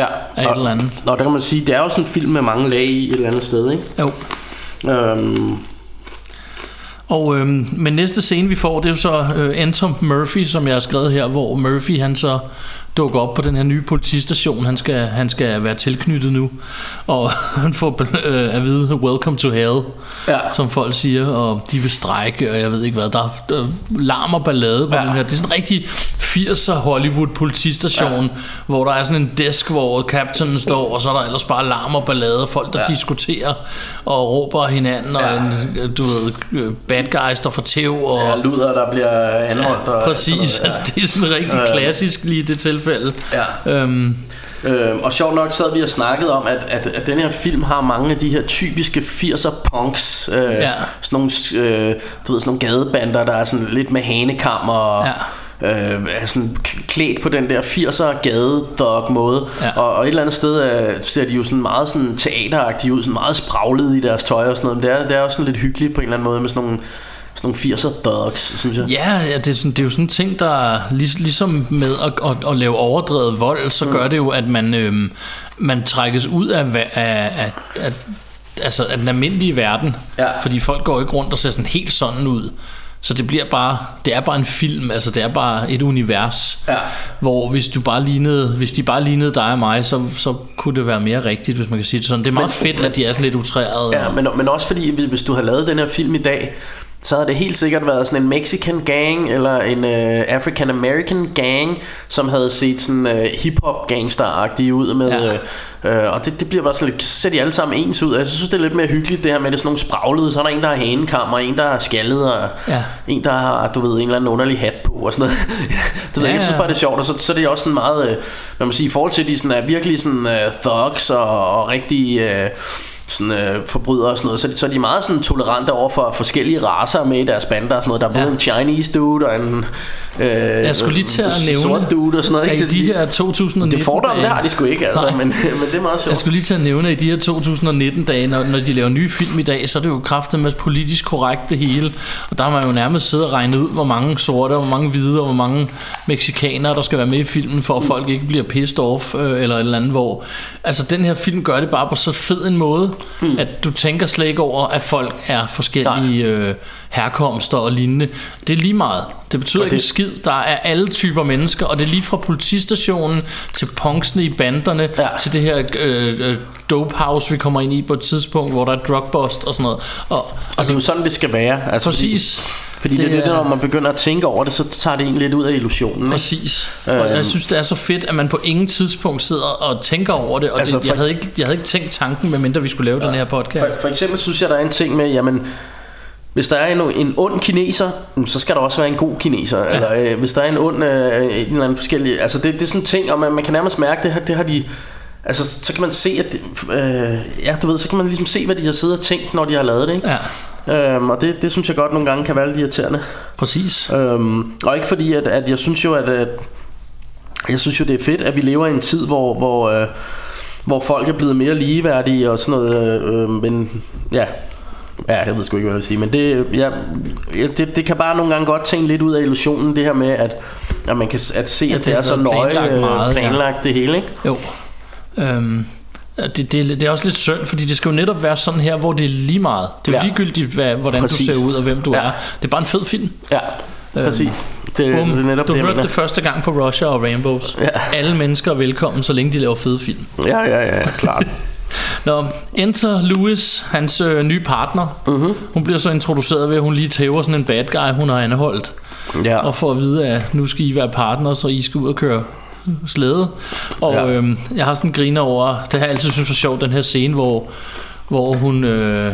ja. Af et eller andet. Og der kan man sige, det er jo sådan en film med mange lag i et eller andet sted, ikke? Jo. Øhm, Og øhm, men næste scene vi får Det er jo så øh, Anton Murphy Som jeg har skrevet her Hvor Murphy han så dukker op på den her nye politistation Han skal, han skal være tilknyttet nu Og *laughs* han får øh, at vide Welcome to hell Ja. Som folk siger Og de vil strække Og jeg ved ikke hvad Der, der larm og ballade på Ja. ja. den her Det er sådan en rigtig 80'er Hollywood politistation ja. Hvor der er sådan en desk Hvor captainen står Og så er der ellers bare larm og ballade Folk der Ja. ja. diskuterer Og råber hinanden Og Ja. en, du ved, bad guys der får tæv og ja, luder, der bliver anholdt. Og præcis, sådan altså, *laughs* det er sådan rigtig klassisk lige det tilfælde. Ja. Øhm, Øhm, og sjovt nok sad vi og snakket om, at, at, at den her film har mange af de her typiske 80'er punks. Øh, Ja. Sådan nogle, øh, du ved, sådan nogle gadebander, der er sådan lidt med hanekam og... Øh, er sådan klædt på den der 80'er gade thug måde Ja. og, og et eller andet sted øh, ser de jo sådan meget sådan teateragtige ud Sådan meget spraglet i deres tøj og sådan noget Men det er, det er også sådan lidt hyggeligt på en eller anden måde Med sådan nogle, sådan nogle 80'er thugs, synes jeg ja, ja det, er sådan, det er jo sådan en ting, der lig, ligesom med at, at, at lave overdrevet vold, så mm. gør det jo, at man, øhm, man trækkes ud af, af, af, af, altså, af den almindelige verden. Ja. Fordi folk går ikke rundt og ser sådan helt sådan ud. Så det bliver bare, det er bare en film, altså det er bare et univers, Ja. hvor hvis du bare lignede, hvis de bare lignede dig og mig, så, så kunne det være mere rigtigt, hvis man kan sige det sådan. Det er meget Men- fedt, at de er sådan lidt utræret. Ja, og- men, men også fordi, hvis- du havde lavet den her film i dag, så havde det helt sikkert været sådan en Mexican gang, eller en uh, African American gang, som havde set sådan uh, hip-hop gangster ud med... Ja. Ja. Uh, og det, det bliver bare sådan lidt, ser de alle sammen ens ud. Jeg synes, det er lidt mere hyggeligt det her med, det er sådan nogle spraglede, så er der en, der har hanekammer, en, der har skaldet, og Ja. en, der har, du ved, en eller anden underlig hat på, og sådan noget. *laughs* det ved Ja, jeg synes bare, det er sjovt, og så, så er det også sådan meget, øh, man må sige, i forhold til, at de sådan er virkelig sådan uh, thugs og, og rigtig... Uh, sådan, øh, forbrydere og sådan noget, så, de- så er de meget sådan tolerante over for forskellige raser med i deres bander og sådan noget. Der er både Ja. en Chinese dude og en øh, Jeg skulle lige til at nævne, sort dude og sådan noget. Ikke? i de her 2019 det fordomme, der har de sgu ikke, altså, men, *laughs* men det er meget sjovt. Jeg skulle lige til at nævne, at i de her 2019 dage, når, når de laver nye film i dag, så er det jo kraftigt med politisk korrekt det hele. Og der har man jo nærmest siddet og regnet ud, hvor mange sorte, og hvor mange hvide, og hvor mange meksikanere, der skal være med i filmen, for at folk ikke bliver pissed off, øh, eller et eller andet, hvor... Altså, den her film gør det bare på så fed en måde, mm. at du tænker slet ikke over, at folk er forskellige øh, herkomster og lignende. Det er lige meget. Det betyder Og ikke en det- skid. Der er alle typer mennesker, og det er lige fra politistationen til punksene i banderne, Ja. til det her øh, øh, dope house, vi kommer ind i på et tidspunkt, hvor der er drugbust og sådan noget. Og, Og det er jo sådan, det skal være. Altså, præcis. Fordi, fordi det, det, er det, når man begynder at tænke over det, så tager det en lidt ud af illusionen. Ikke? Præcis. Og Øhm. jeg synes, det er så fedt, at man på ingen tidspunkt sidder og tænker over det. Og Altså, det, jeg, havde ikke, jeg havde ikke tænkt tanken, medmindre vi skulle lave ja. den her podcast. For, for eksempel synes jeg, der er en ting med, jamen, hvis der er en, en ond kineser, så skal der også være en god kineser. Ja. Eller øh, hvis der er en ond, øh, en eller anden forskellig... Altså det, det er sådan en ting, og man, man kan nærmest mærke, det, det har de... Altså så kan man se, at øh, ja, du ved, så kan man ligesom se, hvad de har siddet og tænkt, når de har lavet det, ikke? Ja, Øhm, og det, det synes jeg godt nogle gange kan være lidt irriterende. præcis. Øhm, og ikke fordi, at, at jeg synes jo, at, at jeg synes jo, det er fedt, at vi lever i en tid, hvor, hvor, øh, hvor folk er blevet mere ligeværdige og sådan noget. Øh, øh, men ja, ja, jeg ved sgu ikke, hvad jeg vil sige. Men det, ja, ja, det, det kan bare nogle gange godt tænke lidt ud af illusionen, det her med, at, at man kan at se, Ja, at det det er så nøje planlagt planlagt, meget, ja. planlagt det hele, ikke? Jo. Øhm, ja, det, det, det er også lidt synd, fordi det skal jo netop være sådan her, hvor det er lige meget. Det er jo Ja. ligegyldigt, hvad, hvordan Præcis. du ser ud og hvem du Ja. er. Det er bare en fed film. Ja. præcis. Det, Bum, det er netop du det, hørte det første gang på Russia og Rainbows. Ja. Alle mennesker er velkommen, så længe de laver fede film. Ja, ja, ja, klart. *laughs* Nå, enter Louis, hans øh, nye partner. Uh-huh. Hun bliver så introduceret ved, at hun lige tæver sådan en bad guy, hun har anholdt. Ja. Og får at vide, at nu skal I være partner, så I skal ud og køre slæde. Og Ja. øhm, jeg har sådan griner over, det har jeg altid synes var sjovt, den her scene, hvor, hvor hun øh,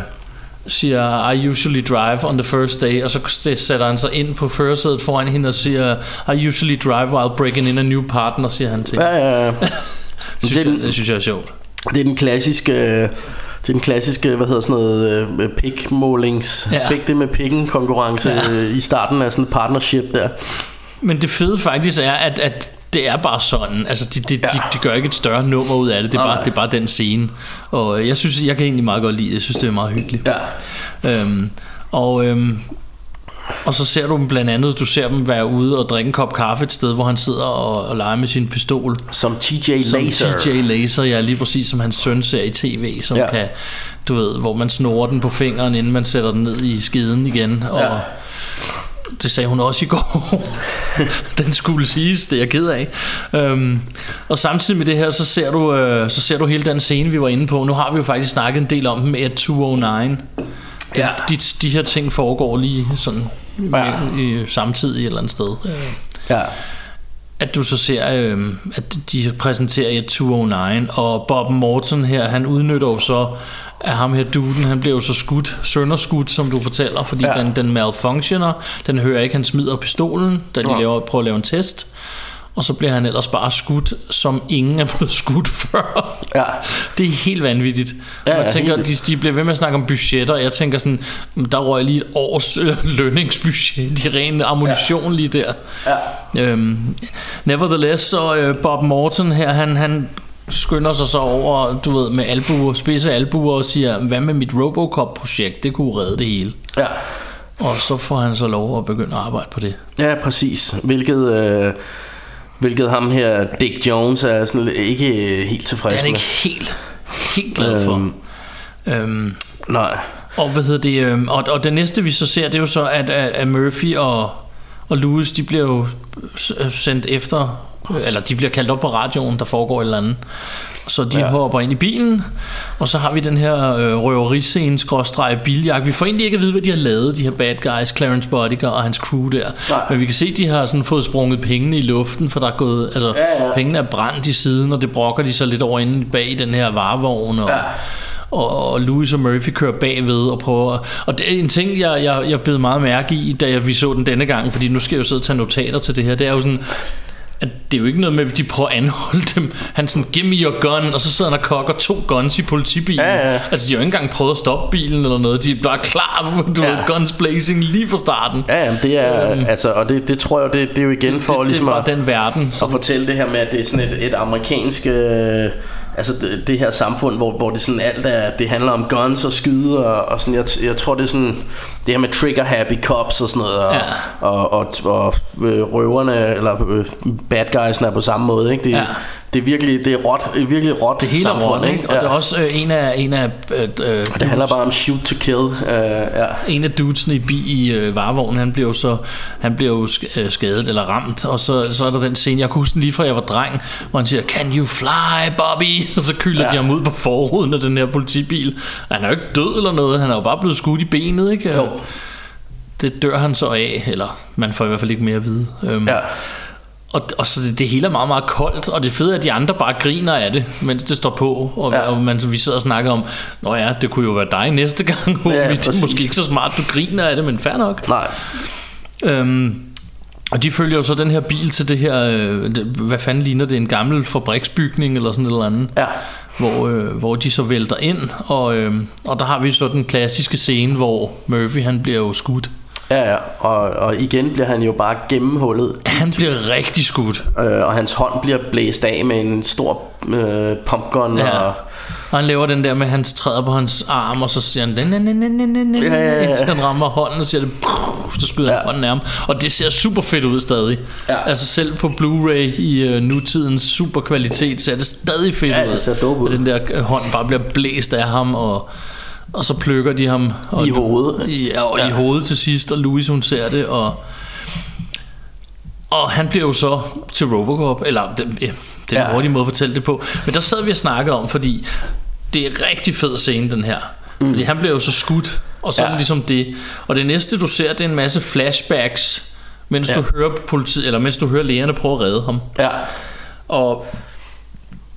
siger, I usually drive on the first day, og så sætter han sig ind på førersædet foran hende og siger, I usually drive while breaking in a new partner, siger han til. Ja, ja, ja. *laughs* det, synes det er jeg, den- det synes jeg er sjovt. Det er den klassiske... øh, Det er den klassiske, hvad hedder sådan noget, øh, pikmålings, ja. Fik det med pikken konkurrence Ja. ja. i starten af sådan et partnership der. Men det fede faktisk er, at, at det er bare sådan. Altså, de, de, ja. de, de gør ikke et større nummer ud af det. Det er, Nej. bare, det er bare den scene. Og øh, jeg synes, jeg kan egentlig meget godt lide det. Jeg synes, det er meget hyggeligt. Ja. Øhm, og, øhm, og så ser du dem blandt andet, du ser dem være ude og drikke en kop kaffe et sted, hvor han sidder og, og leger med sin pistol. Som TJ Som Laser. TJ Laser, ja, lige præcis som hans søn ser i tv, som Ja. kan, du ved, hvor man snorer den på fingeren, inden man sætter den ned i skeden igen. Og Ja. Det sagde hun også i går. *laughs* den skulle siges, det er jeg ked af. Øhm, og samtidig med det her, så ser, du, øh, så ser du hele den scene, vi var inde på. Nu har vi jo faktisk snakket en del om dem med 209. Ja. De, de her ting foregår lige sådan Ja. ja. i, samtidig et eller andet sted. Ja. at du så ser, øh, at de præsenterer i 209, og Bob Morton her, han udnytter jo så, at ham her duden, han bliver jo så skudt, sønderskudt, som du fortæller, fordi Ja. den, den malfunctioner, den hører ikke, han smider pistolen, da de Ja. laver, prøver at lave en test, og så bliver han ellers bare skudt, som ingen er blevet skudt *laughs* før. Ja. Det er helt vanvittigt. Ja, Man ja, tænker, de, de bliver ved med at snakke om budgetter, og jeg tænker sådan, "Men der røg lige et års øh, *laughs* lønningsbudget i ren ammunition ja. lige der. Ja. Øhm, nevertheless, så øh, Bob Morton her, han, han skynder sig så over, du ved, med albuer, spidse albuer og siger, hvad med mit Robocop-projekt, det kunne redde det hele. Ja. Og så får han så lov at begynde at arbejde på det. Ja, præcis. Hvilket, øh, hvilket ham her, Dick Jones, er sådan ikke øh, helt tilfreds Det er han med. ikke helt, helt glad for. Øhm. Øhm, Nej. Og hvad hedder det? øhm, Og, og det næste vi så ser, det er jo så, at, at, at Murphy og, og Lewis, de bliver jo s- sendt efter, øh, eller de bliver kaldt op på radioen, der foregår et eller andet. Så de Ja. hopper ind i bilen, og så har vi den her øh, røveriscene, skråstreg biljagt. Vi får egentlig ikke at vide, hvad de har lavet, de her bad guys, Clarence Bodiger og hans crew der. Nej. Men vi kan se, at de har sådan fået sprunget pengene i luften, for der er gået, altså Ja, ja. pengene er brændt i siden, og det brokker de så lidt over inde bag den her varevogn. Og, Ja. og, og Louis og Murphy kører bagved og prøver og det er en ting jeg, jeg, jeg blev meget mærke i Da jeg, vi så den denne gang Fordi nu skal jeg jo sidde og tage notater til det her Det er jo sådan at det er jo ikke noget med, at de prøver at anholde dem. Han sådan, give me your gun, og så sidder han og kokker to guns i politibilen. Ja, ja. Altså, de har jo ikke engang prøvet at stoppe bilen eller noget. De er bare klar, *laughs* du Ja. ved, guns blazing lige fra starten. Ja, jamen, det er, altså, og det, det tror jeg, det, det er jo igen for det, det, ligesom det er at, den verden. at Som, fortælle det her med, at det er sådan et, et amerikansk... Øh, altså det, det her samfund, hvor, hvor det sådan alt er, det handler om guns og skyde og, og sådan, jeg, jeg tror det er sådan, det her med trigger happy cops og sådan noget, og, Ja. og, og, og øh, røverne, eller øh, bad guysene er på samme måde, ikke? Det, Ja. det er virkelig, det er råt, er virkelig råt det hele samfund, rundt, ikke? Og Ja. det er også øh, en af, en af øh, øh, det handler bare om shoot to kill, øh, ja. en af dudesene i, bi, i øh, varevognen, han blev jo så han blev jo sk- skadet eller ramt, og så, så er der den scene, jeg kunne huske lige fra jeg var dreng, hvor han siger, can you fly, Bobby? *laughs* Og så kylder Ja. de ham ud på forruden af den her politibil. Han er jo ikke død eller noget, han er jo bare blevet skudt i benet, ikke? Jo. Det dør han så af, eller man får i hvert fald ikke mere at vide. Øhm, ja. og, og så det, det hele er meget, meget koldt, og det fede er, at de andre bare griner af det, mens det står på, og, Ja. og man, vi sidder og snakker om, Nå ja, det kunne jo være dig næste gang, *laughs* Ja, ja, det er måske ikke så smart, du griner af det, men fair nok. Nej, Øhm, og de følger jo så den her bil til det her, øh, det, hvad fanden ligner det, en gammel fabriksbygning eller sådan et eller andet, ja. hvor, øh, hvor de så vælter ind, og, øh, og der har vi så den klassiske scene, hvor Murphy han bliver jo skudt. Ja, ja, og, og igen bliver han jo bare gennemhullet, Han bliver rigtig skudt. øh, og hans hånd bliver blæst af med en stor øh, pumpgun, Ja. og Og han laver den der med, at han træder på hans arm, og så siger han, "Næ, næ, næ, næ, næ, næ, næ", Ja, ja, ja. indtil han rammer hånden, og siger det, så skyder han Ja. hånden af ham. Og det ser super fedt ud stadig. Ja. Altså selv på Blu-ray i uh, nutidens super kvalitet, ser det stadig fedt Ja, ud. det ser dope ud. At den der øh, hånd bare bliver blæst af ham, og, og så plukker de ham. Og I hovedet. Ja, og ja. I hovedet til sidst, og Louise hun ser det, og Og han bliver jo så til Robocop, eller det, ja, det er en Ja. hurtig måde at fortælle det på. Men der sad vi og snakkede om, fordi det er en rigtig fed scene, den her. Mm. Fordi han bliver jo så skudt, og så ja. er det ligesom det. Og det næste, du ser, det er en masse flashbacks, mens ja. Du hører politiet, eller mens du hører lægerne prøve at redde ham. Ja, Og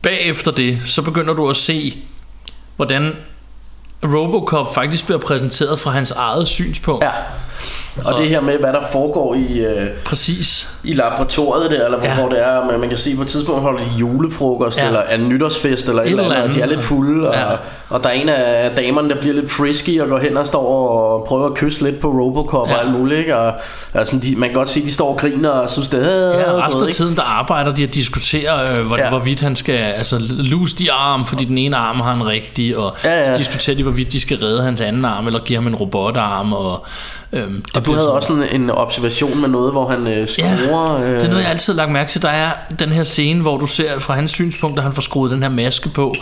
bagefter det, så begynder du at se, hvordan Robocop faktisk bliver præsenteret fra hans eget synspunkt. ja. Og det her med, hvad der foregår i, øh, Præcis. i laboratoriet der, eller Ja. hvor det er, man, man kan se på et tidspunkt holder de julefrokost, Ja. eller en nytårsfest, eller et, eller andet, og de er lidt fulde, og, Ja. og der er en af damerne, der bliver lidt frisky, og går hen og står og prøver at kysse lidt på Robocop Ja. og alt muligt, ikke? og altså, de, man kan godt se, de står og griner, og synes, det er... Ja, resten af tiden, der arbejder de og diskuterer, øh, hvor, ja. Ja. hvorvidt han skal altså, lose de arm, fordi den ene arm har han rigtig, og Ja, ja. så diskuterer de, hvorvidt de skal redde hans anden arm, eller give ham en robotarm, og øhm, det Og du havde også en, en observation med noget, hvor han øh, Ja, skruer... øh, det er noget, jeg altid har lagt mærke til. Der er den her scene, hvor du ser fra hans synspunkt, at han får skruet den her maske på,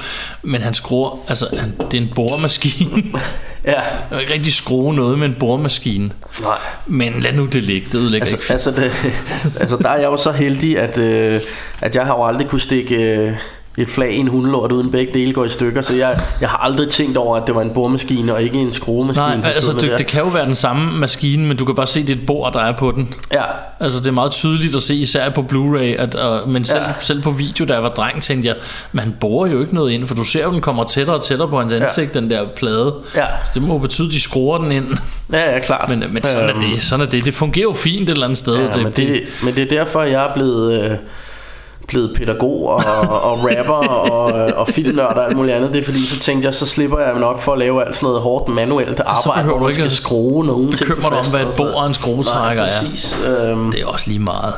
men han skruer, altså han, det er en boremaskine. *laughs* Ja, kan ikke rigtig skrue noget med en boremaskine. nej. Men lad nu det ligge, det ødelægger Altså, ikke. altså, det, *laughs* altså der er jeg jo så heldig, at, øh, at jeg har jo aldrig kunne stikke øh, et flag i en hundelort, uden begge dele går i stykker, så jeg, jeg har aldrig tænkt over, at det var en boremaskine og ikke en skruemaskine. Nej, altså det, der. det kan jo være den samme maskine, men du kan bare se, det er et bord, der er på den. Ja, Altså det er meget tydeligt at se, især på Blu-ray, at, uh, men selv, ja. Selv på video, da jeg var dreng, tænkte jeg, men han borer jo ikke noget ind, for du ser jo, den kommer tættere og tættere på hans ansigt, ja. den der plade. Ja. Så det må jo betyde, at de skruer den ind. ja, ja klart. Men, men sådan er det, sådan er det. Det fungerer jo fint et eller andet sted. Ja, det, men, det, men det er derfor, jeg er blevet... Øh, blevet pædagog og, og rapper og, og filmnørd og alt muligt andet. Det er fordi, så tænkte jeg, så slipper jeg nok for at lave alt sådan noget hårdt manuelt arbejde, hvor man ikke skal at skrue nogen ting bekymre dig om, hvad et bord og en skruetrækker er. præcis. Øhm, Det er også lige meget.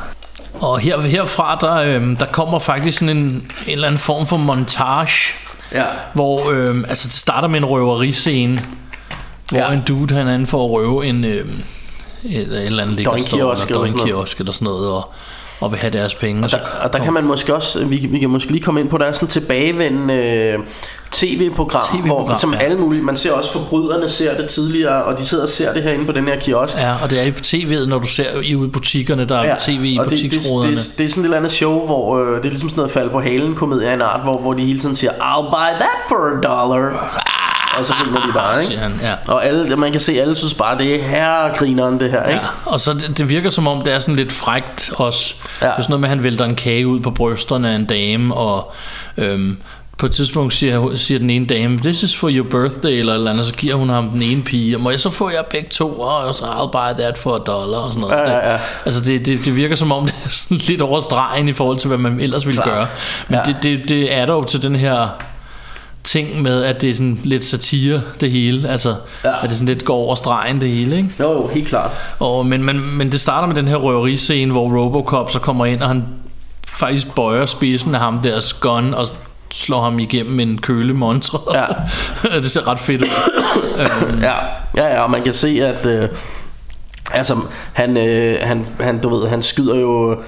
Og her, herfra, der, øhm, der kommer faktisk sådan en, en eller anden form for montage, ja. hvor øhm, altså det starter med en røveriscene, hvor Ja. en dude han er for at røve en øhm, et, et eller andet Døgnkiosk eller eller eller sådan noget, og, og vil have deres penge. Og Der, og der kan man måske også, vi, vi kan måske lige komme ind på, der er sådan tilbagevendende øh, tv-program, TV-program, hvor som ja. alle mulige, man ser også forbryderne ser det tidligere, og de sidder og ser det herinde på den her kiosk. Ja, og det er i på tv'et, når du ser i ude i butikkerne, der er ja, tv i og det, det, det, det er sådan et eller andet show, hvor øh, det er ligesom sådan noget fald på halen komedie af en art, hvor, hvor de hele tiden siger, I'll buy that for a dollar. Og så griner de bare, ikke? han, ja. Og alle, man kan se, alle synes bare, det er herregrineren det her, ikke? Ja, og så det, det virker som om, det er sådan lidt frægt også. Ja. Det er sådan noget med, at han vælter en kage ud på brysterne af en dame, og øhm, på et tidspunkt siger, siger den ene dame, this is for your birthday, eller eller andet, så giver hun ham den ene pige, og må jeg så få jer begge to, og så I'll buy that for a dollar, og sådan noget. Ja, ja, ja. Det, altså det, det, det virker som om, *laughs* det er sådan lidt over stregen i forhold til, hvad man ellers ville Klar. gøre. Men Ja. det, det, det er der jo til den her ting med, at det er sådan lidt satire, det hele. Altså, ja. At det sådan lidt går over stregen, det hele, ikke? Jo, jo, helt klart. Og, men, men, men det starter med den her røveriscene, hvor Robocop så kommer ind, og han faktisk bøjer spidsen af ham deres gun, og slår ham igennem en kølemontre. Ja. *laughs* det ser ret fedt ud. øhm, Ja, ja, ja, og man kan se, at øh, altså, han, øh, han, han, du ved, han skyder jo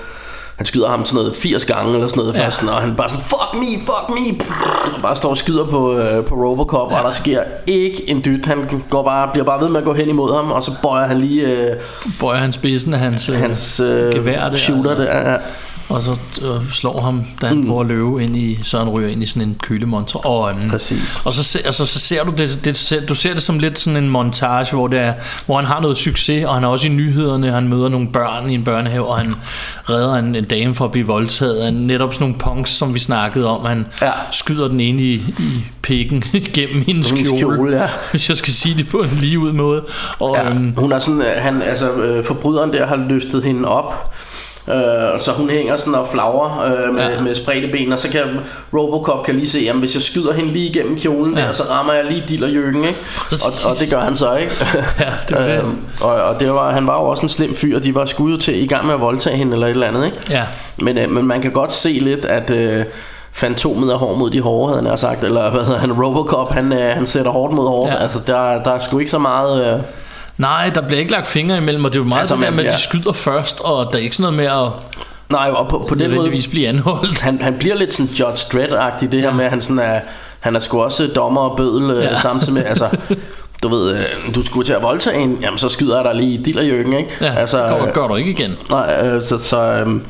han skyder ham sådan noget 80 gange eller sådan noget Ja. først, og han bare sådan, fuck me, fuck me, Prrr, og bare står og skyder på, øh, på Robocop, ja. og der sker ikke en dyt. Han går bare, bliver bare ved med at gå hen imod ham, og så bøjer han lige øh, bøjer han spidsen af hans, øh, hans øh, gevær der, shooter der. Ja. Og så øh, slår ham, da han mm. prøver at løbe ind i, så han ryger ind i sådan en kølemontre. Og, øhm, Præcis. Og så, se, altså, så ser du det, det, ser- du ser det som lidt sådan en montage, hvor, det er, hvor han har noget succes, og han er også i nyhederne, han møder nogle børn i en børnehave, og han redder en, en dame for at blive voldtaget. Han, netop sådan nogle punks, som vi snakkede om. Han ja. Skyder den ene i, i pikken *laughs* gennem hendes Hendes kjole, kjole, ja. *laughs* hvis jeg skal sige det på en lige ud måde. Og, Ja, øhm, hun er sådan, øh, han, altså øh, forbryderen der har løftet hende op, øh, så hun hænger sådan og flagrer øh, med, Ja. med spredte ben, og så kan Robocop kan lige se, jamen hvis jeg skyder hende lige igennem kjolen Ja. der, så rammer jeg lige dillerjøkken, ikke? Og, og det gør han så, ikke? *laughs* Ja, det det. Øhm, og, og det var, han var jo også en slem fyr, og de var skudt til i gang med at voldtage hende eller et eller andet, ikke? ja. Men, øh, men man kan godt se lidt, at øh, fantomet er hård mod de hårde, havde han sagt. Eller hvad hedder han? Robocop, han, øh, han sætter hårdt mod hårdt. Ja. Altså, der, der er sgu ikke så meget... Øh, Nej, der bliver ikke lagt fingre imellem, og det er jo meget Altså, det der med, at de ja. skyder først, og der er ikke sådan noget med at nej, og på, på den måde... blive anholdt. Han, han bliver lidt sådan Judge Dredd-agtig, det her Ja. med, at han sådan er... Han er sgu også dommer og bødel ja. Ja. samtidig med, altså... *laughs* du ved, øh, du skulle til at voldtage en, jamen så skyder jeg dig lige i dillerjøkken, ikke? Ja, altså, det gør, gør du ikke igen. Nej, øh, så, så, øh,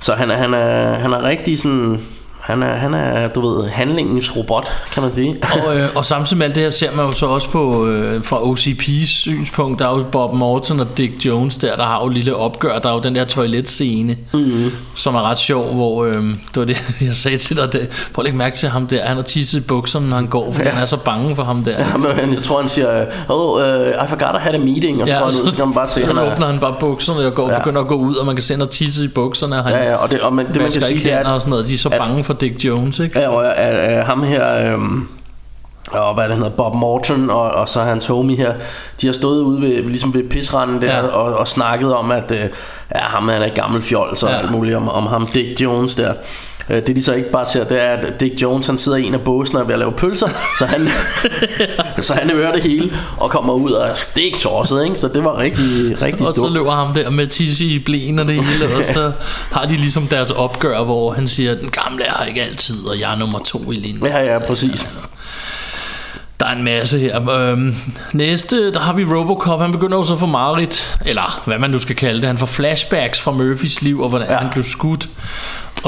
så han, er, han, er, han er rigtig sådan... Han er, han er, du ved, handlingens robot, kan man sige. og, *laughs* øh, og samtidig med alt det her ser man jo så også på øh, fra OCP's synspunkt, der er jo Bob Morton og Dick Jones der, der har jo lille opgør, der er jo den der toiletscene, mm. som er ret sjov, hvor øh, det var det, *laughs* jeg sagde til dig, det, prøv at lægge mærke til ham der, han har tisset i bukserne, når han går, fordi ja. han er så bange for ham der. Ja, men jeg tror, han siger, oh, uh, I forgot I had a meeting, og så, Ja, og så, så- så kan man bare se, han er, åbner han bare bukserne og går, Ja. begynder at gå ud, og man kan se, han har tisset i bukserne, og han Ja, ja, og det, og man, det man kan sige, det er, og sådan noget. De er så bange for Dick Jones, ikke? ja, og, at, at ham her, øhm, og hvad det hedder, Bob Morton og, og så hans homie her, de har stået ude ved, ligesom ved pisranden der Ja. og, og snakket om, at øh, ja, ham han er gammel fjols og Ja. ja. alt muligt om, om ham Dick Jones der. Øh, Det de så ikke bare ser, det er, at Dick Jones han sidder i en af båsene og er ved at lave pølser, så han, *laughs* så han hører det hele og kommer ud og stik tosset, ikke? Så det var rigtig, rigtig Og så dumt. løber ham der med tisse i blæen og det hele, og så *laughs* har de ligesom deres opgør, hvor han siger, den gamle er ikke altid, og jeg er nummer to i linjen. Ja, ja, præcis. Der er en masse her. Øhm, næste, der har vi Robocop. Han begynder jo så at få mareridt, eller hvad man nu skal kalde det. Han får flashbacks fra Murphys liv, og hvordan. Ja. han blev skudt.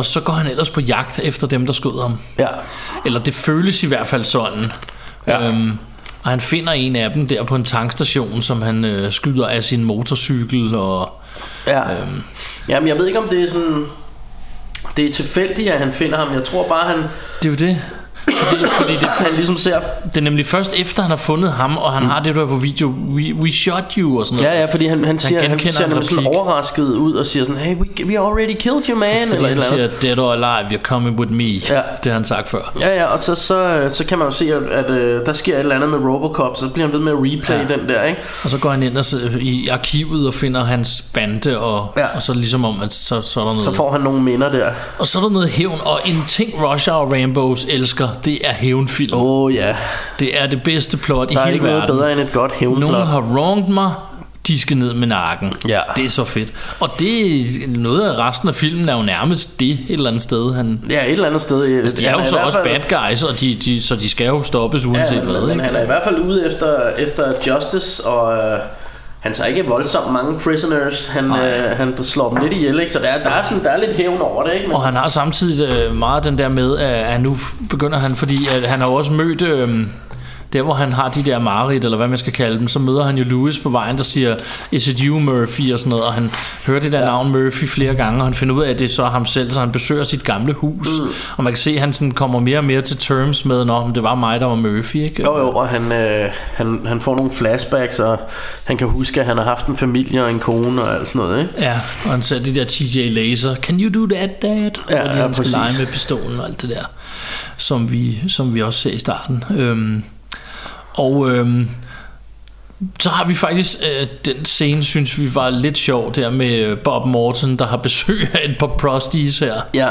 Og så går han ellers på jagt efter dem, der skød ham. Ja. Eller det føles i hvert fald sådan. Ja. Øhm, og han finder en af dem der på en tankstation, som han øh, skyder af sin motorcykel. Og, Ja. Øhm. Jamen, jeg ved ikke, om det er sådan... Det er tilfældigt, at han finder ham. Jeg tror bare, han, det er jo det. Fordi, fordi det, han ligesom ser... det er nemlig først efter, han har fundet ham, og han mm. har det der på video, we, we shot you og sådan noget. Ja, ja, fordi han, han, siger, han genkender ser nemlig sådan overrasket ud og siger sådan, hey, we, we already killed you, man, Fordi eller han eller siger, dead or alive, you're coming with me. Ja. Det har han sagt før. Ja, ja, og så, så, så kan man jo se, at, at øh, der sker et eller andet med Robocop, så bliver han ved med at replay Ja. den der, ikke? Og så går han ind og, så- i arkivet og finder hans bande, og, ja. Ja. og så ligesom om, at så, så er der noget. Så får han nogle minder der. Og så er der noget hævn, og en ting Russia og Rambos elsker, det er hævnfilm. Åh oh, ja, Det er det bedste plot i der er hele ikke noget verden. bedre end et godt Nogen hævnplot. har wronged mig, de skal ned med nakken. Ja. Det er så fedt. Og det er noget af resten af filmen er jo nærmest det et eller andet sted. Han, Ja, et eller andet sted. de er jo så også bad guys, og de, de, så de skal jo stoppes uanset Ja, hvad. men ikke? han er i hvert fald ude efter, efter justice, og øh, han tager ikke voldsomt mange prisoners. Han, øh, han slår dem lidt ihjel, ikke? Så der, er- der, er sådan, der er lidt hævn over det, ikke? Men, Og han har samtidig øh, meget den der med, at nu begynder han, fordi at han har også mødt... Øh, der hvor han har de der mareridt, eller hvad man skal kalde dem, så møder han jo Louis på vejen, der siger, is it you Murphy, og sådan noget, og han hører det der ja. navn Murphy flere gange, og han finder ud af, at det er så ham selv, så han besøger sit gamle hus, mm. og man kan se, at han sådan kommer mere og mere til terms med, når det var mig, der var Murphy, ikke? Jo, jo, og han, øh, han, han får nogle flashbacks, og han kan huske, at han har haft en familie og en kone og alt sådan noget, ikke? Ja, og han ser de der TJ Laser. Can you do that, dad? Ja, de ja, han skal præcis. lege med pistolen og alt det der, som vi, som vi også ser i starten. Øhm, og øhm, så har vi faktisk øh, den scene, synes vi var lidt sjov, der med Bob Morton, der har besøg af et par prosties her. Ja.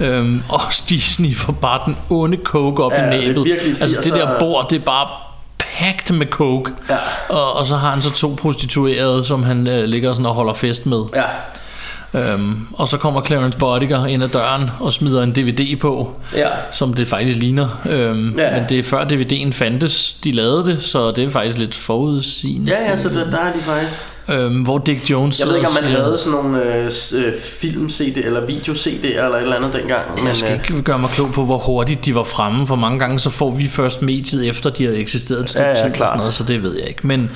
Øhm, og de sniffer bare den onde coke op Ja, i det næbet. virkelig altså det 80'er. der bord, det er bare packed med coke. Ja. Og, og så har han så to prostituerede, som han øh, ligger sådan og holder fest med. Ja, Øhm, og så kommer Clarence Bodiger ind ad døren og smider en DVD på, ja. som det faktisk ligner. Øhm, Ja. Men det er før DVD'en fandtes, de lavede det, så det er faktisk lidt forudsigende. Ja, ja, så der, der er de faktisk... Øhm, hvor Dick Jones Jeg ved ikke, om man havde sådan nogle øh, øh, film-CD eller video-CD eller et eller andet dengang. siger- Jeg skal øh, ikke gøre mig klog på, hvor hurtigt de var fremme, for mange gange så får vi først mediet efter, de har eksisteret et stykke Ja, ja, tid og sådan noget, så det ved jeg ikke. Men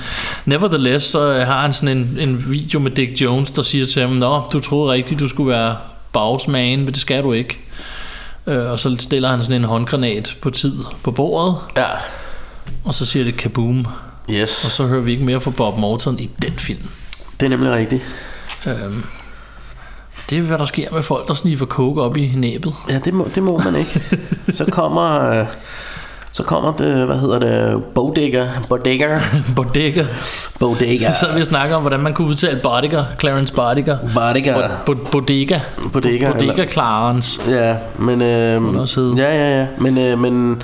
nevertheless, så øh, har han sådan en, en video med Dick Jones, der siger til ham, Nå, du troede rigtigt, du skulle være bagsmagen, men det skal du ikke. Øh, og så stiller han sådan en håndgranat på tid på bordet, Ja. og så siger det kaboom. Yes. Og så hører vi ikke mere fra Bob Morton i den film. Det er nemlig rigtigt. Øhm, det er, hvad der sker med folk, der sniffer coke op i næbet. Ja, det må, det må man ikke. *laughs* så kommer... Øh, så kommer det, hvad hedder det, bodega, bodega, *laughs* Bodega. bodega, Så vi snakker om, hvordan man kunne udtale Bodiger, Clarence Bodiger. bodega, Bo- bo- bodega. Bodega, Bodega eller- Clarence. ja, men, øh, ja, ja, ja, men, øh, men,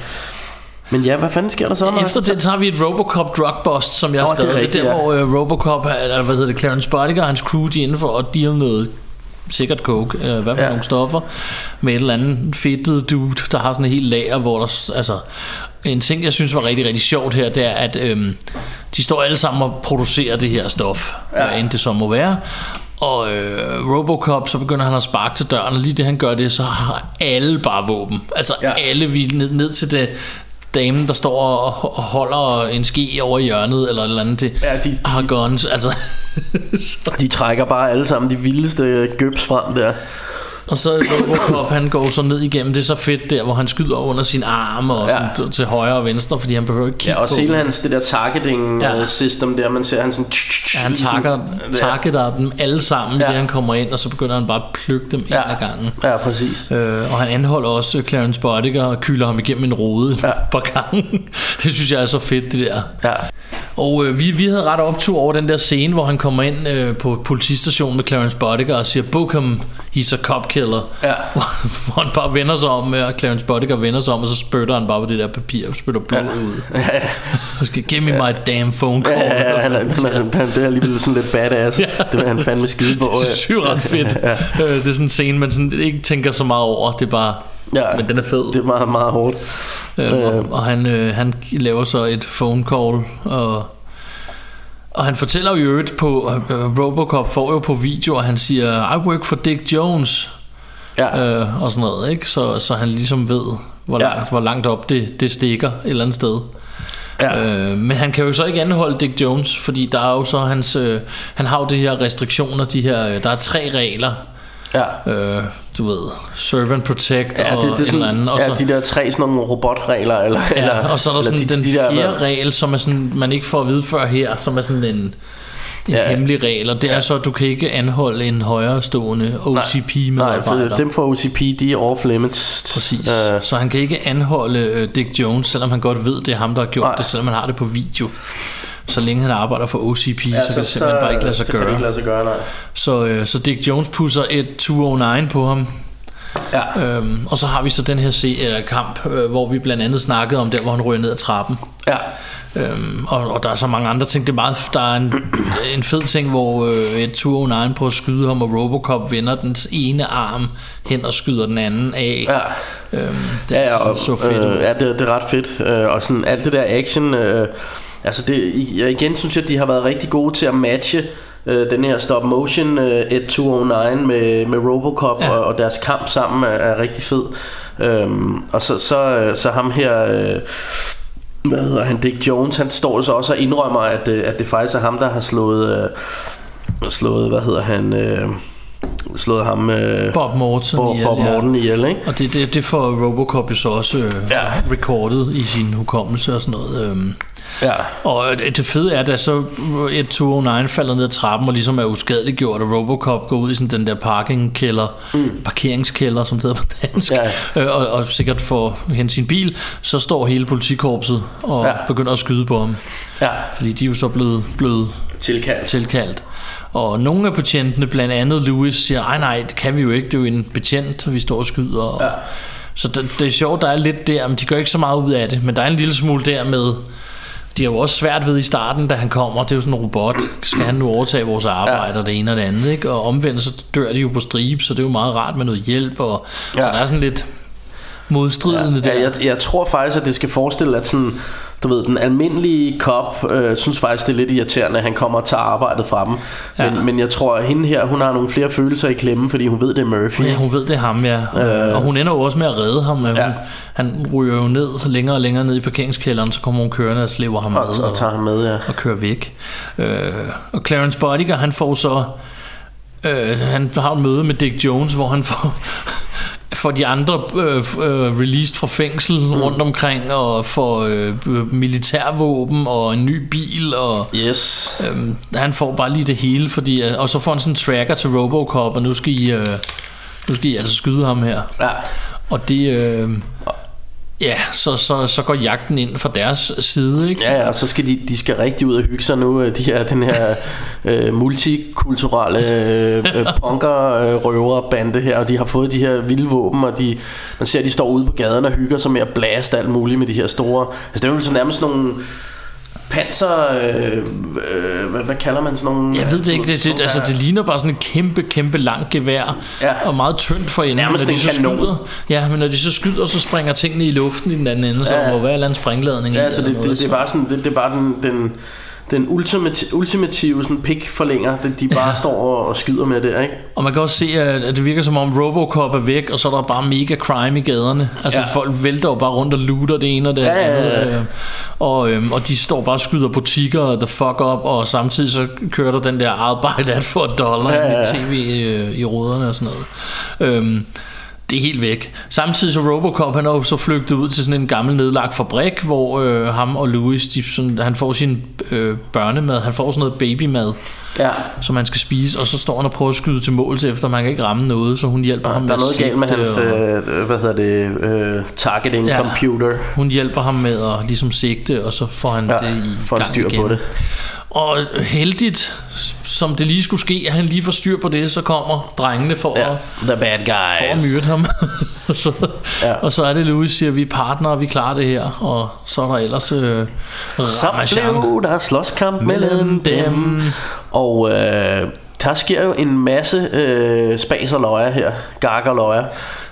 men ja, hvad fanden sker der så? Efter det, så har vi et Robocop drug bust, som jeg har Nå, det er skrevet. Det er, rigtigt, der, ja. hvor øh, Robocop, eller hvad hedder det, Clarence Bodiger og hans crew, de er inde for at deal noget sikkert coke, eller hvad for ja. Nogle stoffer, med et eller andet fedtet dude, der har sådan en helt lager, hvor der, altså, en ting, jeg synes var rigtig, rigtig sjovt her, det er, at øhm, de står alle sammen og producerer det her stof, ja. hvad end det så må være. Og øh, Robocop, så begynder han at sparke til døren, og lige det han gør det, så har alle bare våben. Altså ja. alle vi ned, ned til det damen, der står og og holder en ski over i hjørnet, eller et eller andet, det Ja, de- har de- guns. Altså, *laughs* så, De trækker bare alle sammen de vildeste gøbs frem der. Og så Robocop, han går så ned igennem, det er så fedt der, hvor han skyder under sin arm, og Ja. sådan, til, højre og venstre, fordi han behøver ikke kigge Ja, og på hele hans det der targeting Ja. ja. system der, man ser han sådan... Ja, han takker, targeter dem alle sammen, ja. Det han kommer ind, og så begynder han bare at plukke dem ja. Ind ad gangen. Ja, præcis. Øh, og han anholder også Clarence Bodiger og kylder ham igennem en rode ja. På gangen. *laughs* Det synes jeg er så fedt, det der. Ja. Og øh, vi, vi havde ret optur over den der scene, hvor han kommer ind øh, på politistationen med Clarence Bodiger og siger, book him, he's a cop killer. Ja. Hvor, *laughs* hvor han bare vender sig om, øh, og Clarence Bodiger vender sig om, og så spytter han bare på det der papir og spytter blod ja. ud. Og skal give me my damn phone call. Ja, ja, han, er, han, er, han, det er alligevel sådan lidt badass. Ja. Det vil han fandme skide på. *laughs* Det er ret fedt. ja. øh, det er sådan en scene, man sådan ikke tænker så meget over. Det er bare... Ja, Men den er fed. Det er meget, meget hårdt. Øhm, og, og han, øh, han laver så et phone call, og, og han fortæller jo øvrigt på, øh, Robocop får jo på video, og han siger, I work for Dick Jones, Ja. øh, og sådan noget, ikke? Så, så han ligesom ved, hvor, Ja. langt, hvor langt op det, det stikker et eller andet sted. Ja. Øh, men han kan jo så ikke anholde Dick Jones, fordi der er jo så hans, øh, han har jo de her restriktioner, de her, øh, der er tre regler, Ja. øh, du ved, serve and protect Ja, og det, det en sådan, eller anden, og ja, så, de der tre sådan nogle robotregler eller, Ja, eller, og så er der eller sådan de, den de der, fjerde regel, som er sådan, man ikke får at vide før her, som er sådan en, en Ja. hemmelig regel, og det er så, at du kan ikke anholde en højere stående OCP Nej, medarbejder. for dem fra OCP, de er off limits. Præcis. Øh, Så han kan ikke anholde øh, Dick Jones, selvom han godt ved, det er ham, der har gjort Nej. det, selvom han har det på video. Så længe han arbejder for OCP, ja, så kan det simpelthen bare ikke lade sig så Kan det gøre. ikke lade sig gøre, nej. Så, øh, så Dick Jones pusser et 209 på ham. Ja. Øhm, og så har vi så den her se, øh, kamp, øh, hvor vi blandt andet snakkede om der, hvor han ryger ned ad trappen. Ja. Øhm, og, og der er så mange andre ting. Det er meget, der er en, en fed ting, hvor øh, et 209 prøver at skyde ham, og Robocop vender den ene arm hen og skyder den anden af. Ja. Øhm, det Ja, ja, og, så fedt øh, ja det, det er ret fedt. Øh, og sådan alt det der action, øh, altså det, ja, igen synes jeg, at de har været rigtig gode til at matche øh, den her stop motion øh, 1209 med, med Robocop Ja. ja. og, og deres kamp sammen er, er rigtig fed. Øhm, og så, så, øh, så ham her... Øh, hvad hedder han, Dick Jones, han står så også og indrømmer, at, øh, at det faktisk er ham, der har slået, øh, slået hvad hedder han, øh, slået ham, øh, Bob Morton Bob, ihjel, Bob ja. Morton ihjel, ikke? Og det, det, det får Robocop jo så også øh, Ja. recordet i sin hukommelse og sådan noget. Øhm. Ja. Og det fede er, da så et 209 falder ned ad trappen og ligesom er uskadeliggjort, og Robocop går ud i sådan den der parkingkælder, mm. parkeringskælder, som det hedder på dansk, Ja. øh, og, og sikkert får hen sin bil, så står hele politikorpset og ja. Begynder at skyde på ham. Ja. Fordi de er jo så blevet, blevet Tilkaldt. tilkaldt. Og nogle af betjentene, blandt andet Louis, siger, ej nej, det kan vi jo ikke, det er jo en betjent, vi står og skyder. Og, Ja. Så det, det er sjovt, der er lidt der, men de gør ikke så meget ud af det. Men der er en lille smule der med, de har jo også svært ved i starten, da han kommer, det er jo sådan en robot, skal han nu overtage vores arbejde, Ja. og det ene og det andet, ikke? Og omvendt, så dør de jo på stribe, så det er jo meget rart med noget hjælp, og ja. så der er sådan lidt modstridende Ja, der. jeg, jeg tror faktisk, at det skal forestille, at sådan, du ved, den almindelige cop øh, synes faktisk, det er lidt irriterende, at han kommer og tager arbejdet fra dem. Ja. Men, men jeg tror, at hende her, hun har nogle flere følelser i klemme, fordi hun ved, det er Murphy. Ja, hun ved, det er ham, ja. Øh, og hun ender jo også med at redde ham. Ja. Hun, han ryger jo ned længere og længere ned i parkeringskælderen, så kommer hun kørende og slæver ham og, med og tager ham med, ja. og kører væk. Øh, og Clarence Bodiger, han får så... Øh, han har et møde med Dick Jones, hvor han får... får de andre øh, øh, released fra fængsel mm. rundt omkring og får øh, militærvåben og en ny bil og Yes. Øhm, han får bare lige det hele, fordi, øh, og så får han sådan en tracker til Robocop, og nu skal I, øh, nu skal I altså skyde ham her. Ja. Og det, øh, ja, så, så, så går jagten ind fra deres side, ikke? Ja, ja, og så skal de, de skal rigtig ud og hygge sig nu, øh, de her, den her øh, multikulturelle øh, øh, punker-røverbande øh, her, og de har fået de her vilde våben, og de, man ser, at de står ude på gaden og hygger sig med at blaste alt muligt med de her store, altså det er jo så nærmest nogle, panser... Øh, øh, hvad, hvad kalder man sådan nogle... Jeg ved det ikke, det, det, altså, det ligner bare sådan et kæmpe, kæmpe langt gevær, Ja. og meget tyndt for enden. Nærmest når de en så kanon. skyder, ja, men når de så skyder, så springer tingene i luften i den anden ende, så Ja. må være en springladning. Ja, altså det, det, det, er bare sådan, det, det er bare den, den, den ultimative, ultimative sådan pikforlænger, det, de bare ja. står og, og skyder med det, ikke? Og man kan også se, at det virker som om Robocop er væk, og så er der bare mega crime i gaderne. Altså Ja. ja. folk vælter jo bare rundt og looter det ene og det Ja, ja, andet. ja. øh, Og, øhm, og de står bare og skyder butikker og the fuck up, og samtidig så kører der den der arbejde at for dollar Ja, ja, ja, ja. ja. tv i, i ruderne og sådan noget. Øhm, det er helt væk. Samtidig så Robocop, han er jo så flygtet ud til sådan en gammel nedlagt fabrik, hvor øh, ham og Louis, de, sådan, han får sin øh, børnemad, han får sådan noget babymad, Ja. som han skal spise, og så står han og prøver at skyde til mål til efter, man kan ikke ramme noget, så hun hjælper ham Der er med noget at galt med hans, og øh, hvad hedder det, øh, targeting Ja. computer. hun hjælper ham med at ligesom sigte, og så får han Ja, det i får gang styr igen. på det. Og heldigt, som det lige skulle ske, at han lige får styr på det, så kommer drengene for Ja. at The bad for guys. at myrde ham. *laughs* og, så, Ja. og så er det Louis siger, vi er partnere, vi klarer det her. Og så er der ellers øh, Så blev der slåskamp mellem dem. Og øh, der sker jo en masse øh, spas og løjer her. Gak og løjer.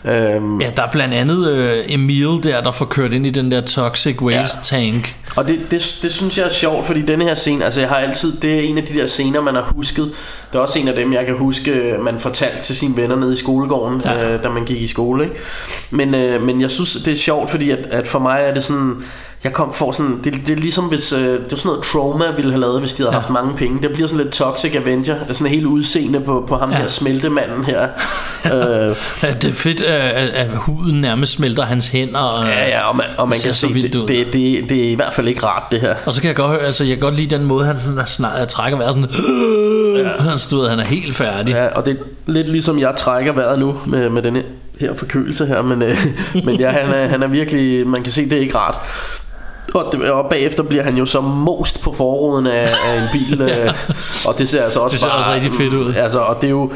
Øhm, Ja, der er blandt andet øh, Emil der, der får kørt ind i den der toxic waste ja. tank. Og det, det, det synes jeg er sjovt, fordi denne her scene, altså jeg har altid, det er en af de der scener, man har husket. Det er også en af dem, jeg kan huske, man fortalte til sine venner nede i skolegården, ja. Ja. øh, da man gik i skole. Ikke? Men, øh, men jeg synes, det er sjovt, fordi at, at for mig er det sådan, jeg kom for sådan, det, det er ligesom hvis, øh, det er sådan noget Trauma ville have lavet, hvis de havde ja. Haft mange penge. Det bliver sådan lidt Toxic Avenger, sådan helt udseende på, på ham ja. Her smeltemanden her. *laughs* øh, det er fedt, at, at huden nærmest smelter hans hænder. Og, ja, ja, og man, og man Det kan se, det, ud. det, det, det er i hvert fald ikke rart det her. Og så kan jeg godt høre, altså jeg kan godt lide den måde, han sådan snart, trækker vejret sådan, ja. *laughs* han stod, han er helt færdig. Ja, og det er lidt ligesom jeg trækker vejret nu med, med denne her forkølelse her, men, øh, *laughs* men ja, han er, han er virkelig, man kan se, det er ikke rart. Og, det, og bagefter bliver han jo så most på forruden af, af en bil, *laughs* øh, og det ser altså også Det ser bare, også rigtig fedt ud. Altså, og det er jo,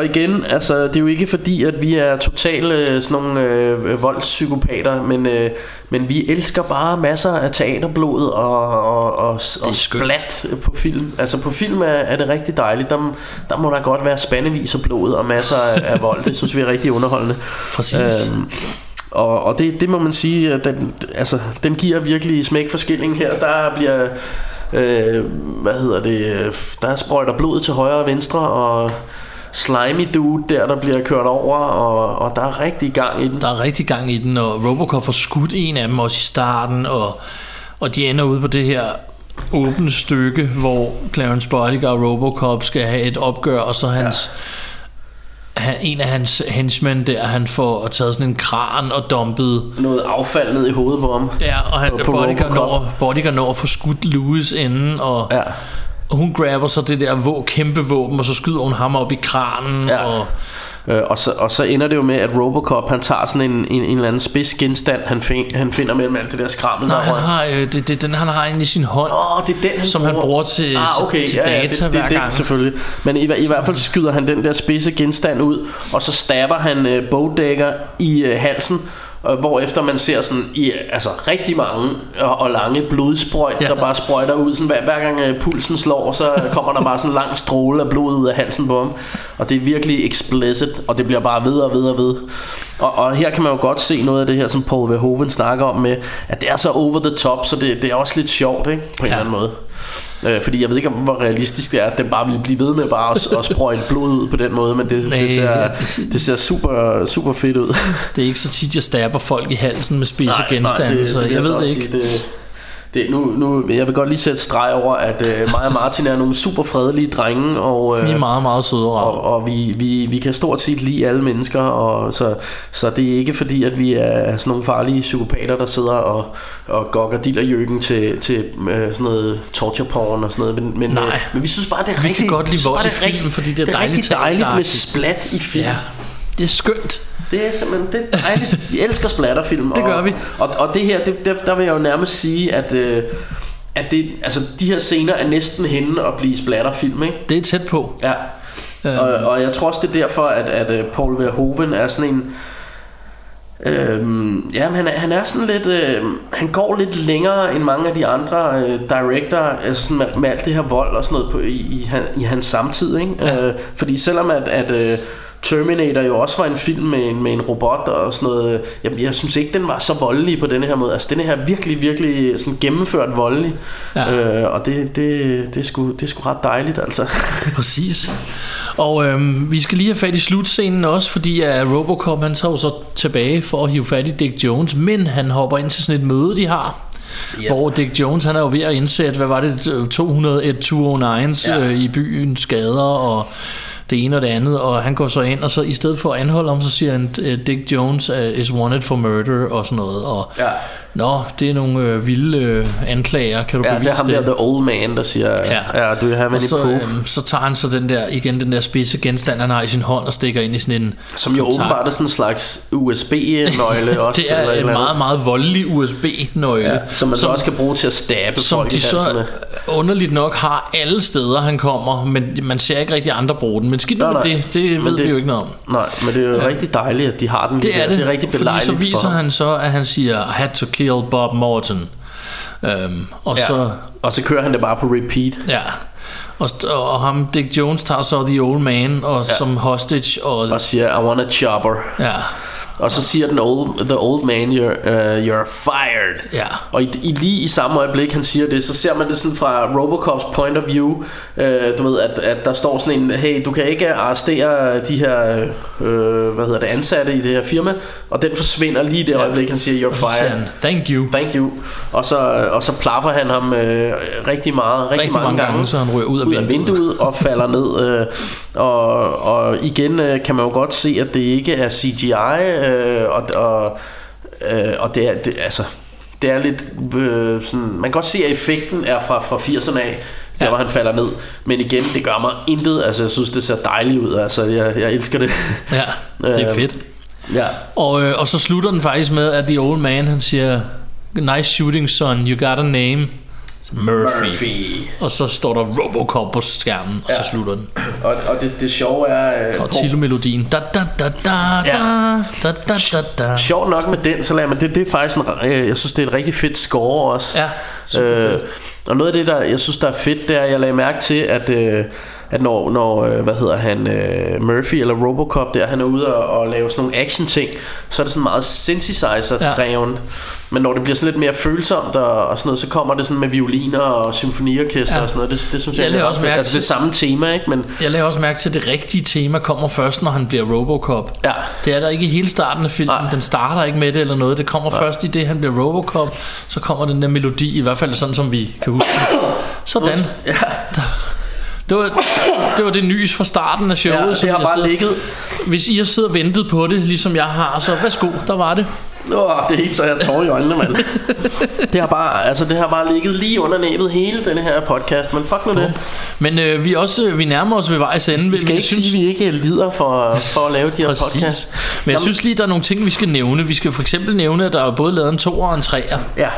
og igen, altså, det er jo ikke fordi, at vi er totale øh, sådan nogle øh, voldspsykopater, men, øh, men vi elsker bare masser af teaterblod og, og, og, og splat på film. Altså på film er, er det rigtig dejligt. Der, der må der godt være spandevis af blod og masser af, af vold. Det synes vi er rigtig underholdende. *laughs* Præcis. Øhm, og, og det, det må man sige, at den, altså, den giver virkelig smæk for skilling her. Der bliver, øh, hvad hedder det, der sprøjter blod til højre og venstre, og slimy dude der, der bliver kørt over, og, og der er rigtig gang i den. Der er rigtig gang i den, og Robocop får skudt en af dem også i starten, og, og de ender ude på det her åbne stykke, hvor Clarence Boddicker og Robocop skal have et opgør, og så hans... Han, en af hans henchmen der, han får taget sådan en kran og dumpet Noget affald ned i hovedet på ham. Ja, og han, På- Robocop. når, når at få skudt Louis inden, og Ja. og hun grabber så det der vå, kæmpe våben, og så skyder hun ham op i kranen, Ja. og Øh, og, så, og så ender det jo med, at Robocop han tager sådan en, en, en eller anden spids genstand, han, find, han finder mellem alt det der skrammel. nej, der han har, øh, det, det, den han har inde i sin hånd. Åh, oh, det er den, han Som han bruger til- ah, okay, til ja, ja, data det, det, hver det, gang. selvfølgelig. Men i, i hvert fald skyder han den der spidse genstand ud, og så stabber han øh, bogdækker i øh, halsen, hvor efter man ser sådan i altså rigtig mange og, og lange blodsprøjt, ja. Der bare sprøjter ud. Sådan, hver, hver gang øh, pulsen slår, så kommer der bare sådan en lang stråle af blod ud af halsen på ham. Og det er virkelig explicit, og det bliver bare ved og ved og ved. Og, og her kan man jo godt se noget af det her, som Paul Verhoeven snakker om med, at det er så over the top, så det, det er også lidt sjovt, ikke? På en Ja. eller anden måde. Øh, fordi jeg ved ikke, hvor realistisk det er, at den bare vil blive ved med bare at, at sprøjte blod ud på den måde, men det, Nej. det, ser, det ser super, super fedt ud. Det er ikke så tit, jeg stabber folk i halsen med spidse genstande, det, så jeg så ved det ikke. Sige, det, det, nu, nu, jeg vil godt lige sætte streg over, at øh, mig og Martin er nogle super fredelige drenge, og, øh, Vi er meget, meget søde og og, vi, vi, vi kan stort set lide alle mennesker, og så, så det er ikke fordi, at vi er sådan nogle farlige psykopater, der sidder og, og gokker dillerjøkken til, til øh, sådan noget torture porn og sådan noget. Men, men, Nej. øh, men vi synes bare, det er Vi rigtig, kan godt lide vold i film, fordi det er det er dejligt rigtig dejligt med splat i film. Ja, det er skønt. Det er simpelthen det er dejligt. Vi elsker splatterfilm. Det gør og, vi. Og, og det her, det, der, der vil jeg jo nærmest sige, at, øh, at det, altså, de her scener er næsten henne at blive splatterfilm, ikke? Det er tæt på. Ja. Øhm. Og, og jeg tror også, det er derfor, at, at øh, Paul Verhoeven er sådan en... Øhm, ja, han er, han er sådan lidt øh, Han går lidt længere end mange af de andre øh, directorer altså sådan med, med alt det her vold og sådan noget på, i, i, i hans samtid ikke? Ja. Øh, Fordi selvom at, at øh, Terminator jo også var en film med en, med en robot og sådan noget jeg, jeg synes ikke den var så voldelig på denne her måde Altså den her virkelig virkelig sådan gennemført voldelig Ja. øh, Og det, det, det, er sgu, det er sgu ret dejligt altså *laughs* Præcis. Og øhm, vi skal lige have fat i slutscenen også, fordi at Robocop han tager så tilbage for at hive fat i Dick Jones, men han hopper ind til sådan et møde, de har. Ja. Hvor Dick Jones han er jo ved at indsætte, hvad var det, 201 209's Ja. øh, i byen skader og det ene og det andet, og han går så ind, og så i stedet for at anholde ham, så siger han, øh, Dick Jones uh, is wanted for murder og sådan noget, og Ja. nå, det er nogle øh, vilde øh, anklager, kan du Ja, bevise det er ham der, the old man, der siger Ja. ja do you have any så, proof? øhm, så tager han så den der, igen den der spidse genstand, han har i sin hånd og stikker ind i sådan en Som jo kontakt. åbenbart er sådan en slags USB-nøgle *laughs* også. Det er eller en eller meget, meget voldelig USB-nøgle. Ja, som man så også kan bruge til at stabe som folk de i så halsen med. Underligt nok har alle steder, han kommer, men man ser ikke rigtig andre bruge den. Men skidt med nej. det, det Men ved det- vi jo ikke noget om. Nej, men det er jo ja. rigtig dejligt, at de har den. Det er det, Det er rigtig fordi belejligt så viser han så, at han siger, had to kill Bob Morton. Øhm, og Ja. så, Og så kører han det bare på repeat. ja, og, og ham, Dick Jones, tager så The Old Man og Ja. som hostage, og, Og siger, I want a chopper. ja, Og så siger den old, the old man, you're, uh, you're fired. Ja. Og i, i, lige i samme øjeblik, han siger det, så ser man det sådan fra Robocops point of view. Uh, du ved, at, at der står sådan en, hey, du kan ikke arrestere de her, uh, hvad hedder det, ansatte i det her firma. Og den forsvinder lige i det øjeblik, han siger, you're så siger fired. han, thank you. Thank you. Og så, og så plaffer han ham øh, rigtig meget, rigtig, Rigtig mange gange, så han ryger ud af ud af vinduet. vinduet og falder ned. Øh, og, og igen øh, kan man jo godt se, at det ikke er CGI, øh, og, og, øh, og det er, det, altså, det er lidt øh, sådan, man kan godt se, at effekten er fra, fra 80'erne af, der Ja. hvor han falder ned. Men igen, det gør mig intet. Altså, jeg synes, det ser dejligt ud. Altså, jeg, jeg elsker det. Ja, det er Øh, fedt. ja. Og, øh, og så slutter den faktisk med, at The Old Man, han siger, Nice shooting, son. You got a name. Murphy. Murphy. Og så står der Robocop på skærmen, og ja. så slutter den. Og, og det, det sjove er... Øh, og Tilo-melodien. Da, da, da, da, ja. da, da, da, da. Sjovt nok med den, så lader man det, det er faktisk en, øh, jeg synes, det er et rigtig fedt score også. Ja, øh, og noget af det, der, jeg synes, der er fedt, det er, at jeg lagde mærke til, at... Øh, at når, når øh, hvad hedder han øh, Murphy eller Robocop der han er ude og, og lave sådan nogle action ting, så er det sådan meget synthesizer dreven. Men når det bliver sådan lidt mere følsomt og, og sådan noget, så kommer det sådan med violiner og symfoniorkester Ja. og sådan noget. Det, det synes jeg, Jeg er ret også mærke altså, det samme tema, ikke? Men Jeg lagde også mærke til, at det rigtige tema kommer først, når han bliver Robocop. Ja. Det er der ikke i hele starten af filmen. Nej. Den starter ikke med det eller noget. Det kommer først i det, han bliver Robocop. Så kommer den der melodi, i hvert fald sådan, som vi kan huske. *coughs* Sådan. ja, Det var, det var det nys fra starten af showet. ja, det har bare sidder- ligget Hvis I har siddet og ventet på det, ligesom jeg har, så værsgo, der var det. Åh, det er helt så jeg tårer i øjnene, mand. *laughs* det har bare, altså det har bare ligget lige under næbet hele denne her podcast, men fuck nu det. Men øh, vi, også, vi nærmer os ved vejs ende. Vi skal ikke sige, at vi ikke lider for, for at lave de her Præcis. podcasts. Men jeg Jamen- synes lige, der er nogle ting, vi skal nævne. Vi skal for eksempel nævne, at der er både lavet en to og en treer. Ja.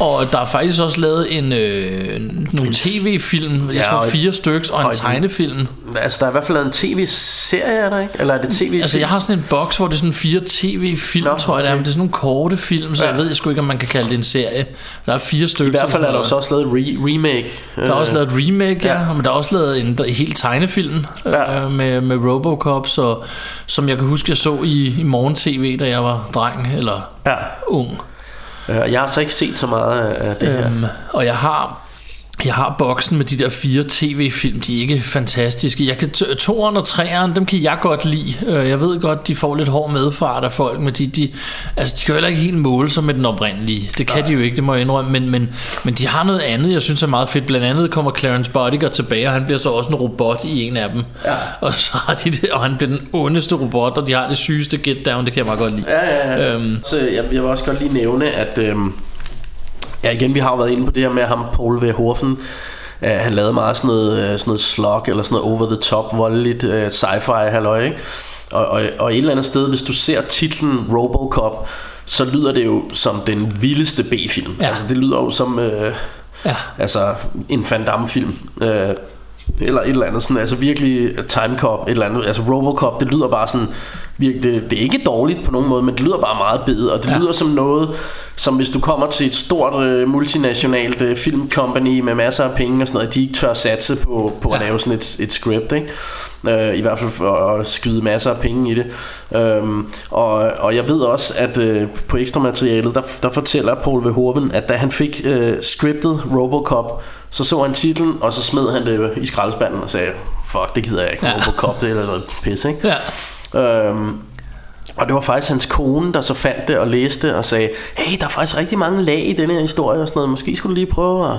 Og der er faktisk også lavet en, øh, nogle tv-film, jeg Ja, tror fire stykker, og en og tegnefilm. Altså, der er i hvert fald lavet en tv-serie, er der ikke? Eller er det tv Altså jeg har sådan en boks, hvor det er sådan fire tv-film, Nå, tror jeg det er, okay. men det er sådan nogle korte film, så Ja. jeg ved sgu ikke, om man kan kalde det en serie. Der er fire stykker. I hvert fald er der også også lavet re- remake. Der er også lavet et remake, ja, ja. men der er også lavet en der, helt tegnefilm Ja. øh, med, med Robocop, så, som jeg kan huske, jeg så i, i morgen tv, da jeg var dreng eller Ja. ung. Øh, jeg har så ikke set så meget af det det her. Øhm, og jeg har jeg har boksen med de der fire tv-film, de er ikke fantastiske. Jeg kan toeren og treeren, dem kan jeg godt lide. Øh, Jeg ved godt, de får lidt hård medfart af folk, men de, de, altså, de kan jo heller ikke helt måle sig med den oprindelige. Det kan de jo ikke, det må jeg indrømme. Men, men, men de har noget andet, jeg synes er meget fedt. Blandt andet kommer Clarence Bodiger tilbage, og han bliver så også en robot i en af dem. Ja. Og, så har de det, og han bliver den ondeste robot, og de har det sygeste get down, det kan jeg meget godt lide. Ja, ja, ja. Øhm, Så jeg, jeg vil også godt lige nævne, at... Øhm, ja, igen, vi har jo været inde på det her med ham, Paul V. Horfen. Uh, han lavede meget sådan noget, uh, sådan noget slog, eller sådan noget over the top, voldeligt uh, sci-fi halløj, ikke? Og, og, og et eller andet sted, hvis du ser titlen Robocop, så lyder det jo som den vildeste B-film. Ja. Altså, det lyder jo som... Uh, ja. altså en Van Damme film øh, eller et eller andet sådan, altså virkelig Time Cop, et eller andet, altså Robocop, det lyder bare sådan virkelig det, det er ikke dårligt på nogen måde, men det lyder bare meget bedet, og det Ja. lyder som noget, som hvis du kommer til et stort øh, multinationalt øh, filmcompany med masser af penge og sådan noget, de ikke tør satse på, på ja. at lave sådan et, et script, ikke? Øh, I hvert fald for at skyde masser af penge i det. Øhm, og, og jeg ved også, at øh, på ekstra materialet, der, der fortæller Paul Verhoeven, at da han fik øh, scriptet Robocop, så så han titlen, og så smed han det i skraldespanden og sagde, fuck, det gider jeg ikke, ja. Robocop, det er noget pis, ikke? Ja. Øhm, og det var faktisk hans kone, der så fandt det og læste og sagde, hey, der er faktisk rigtig mange lag i den her historie og sådan noget, måske skulle du lige prøve at...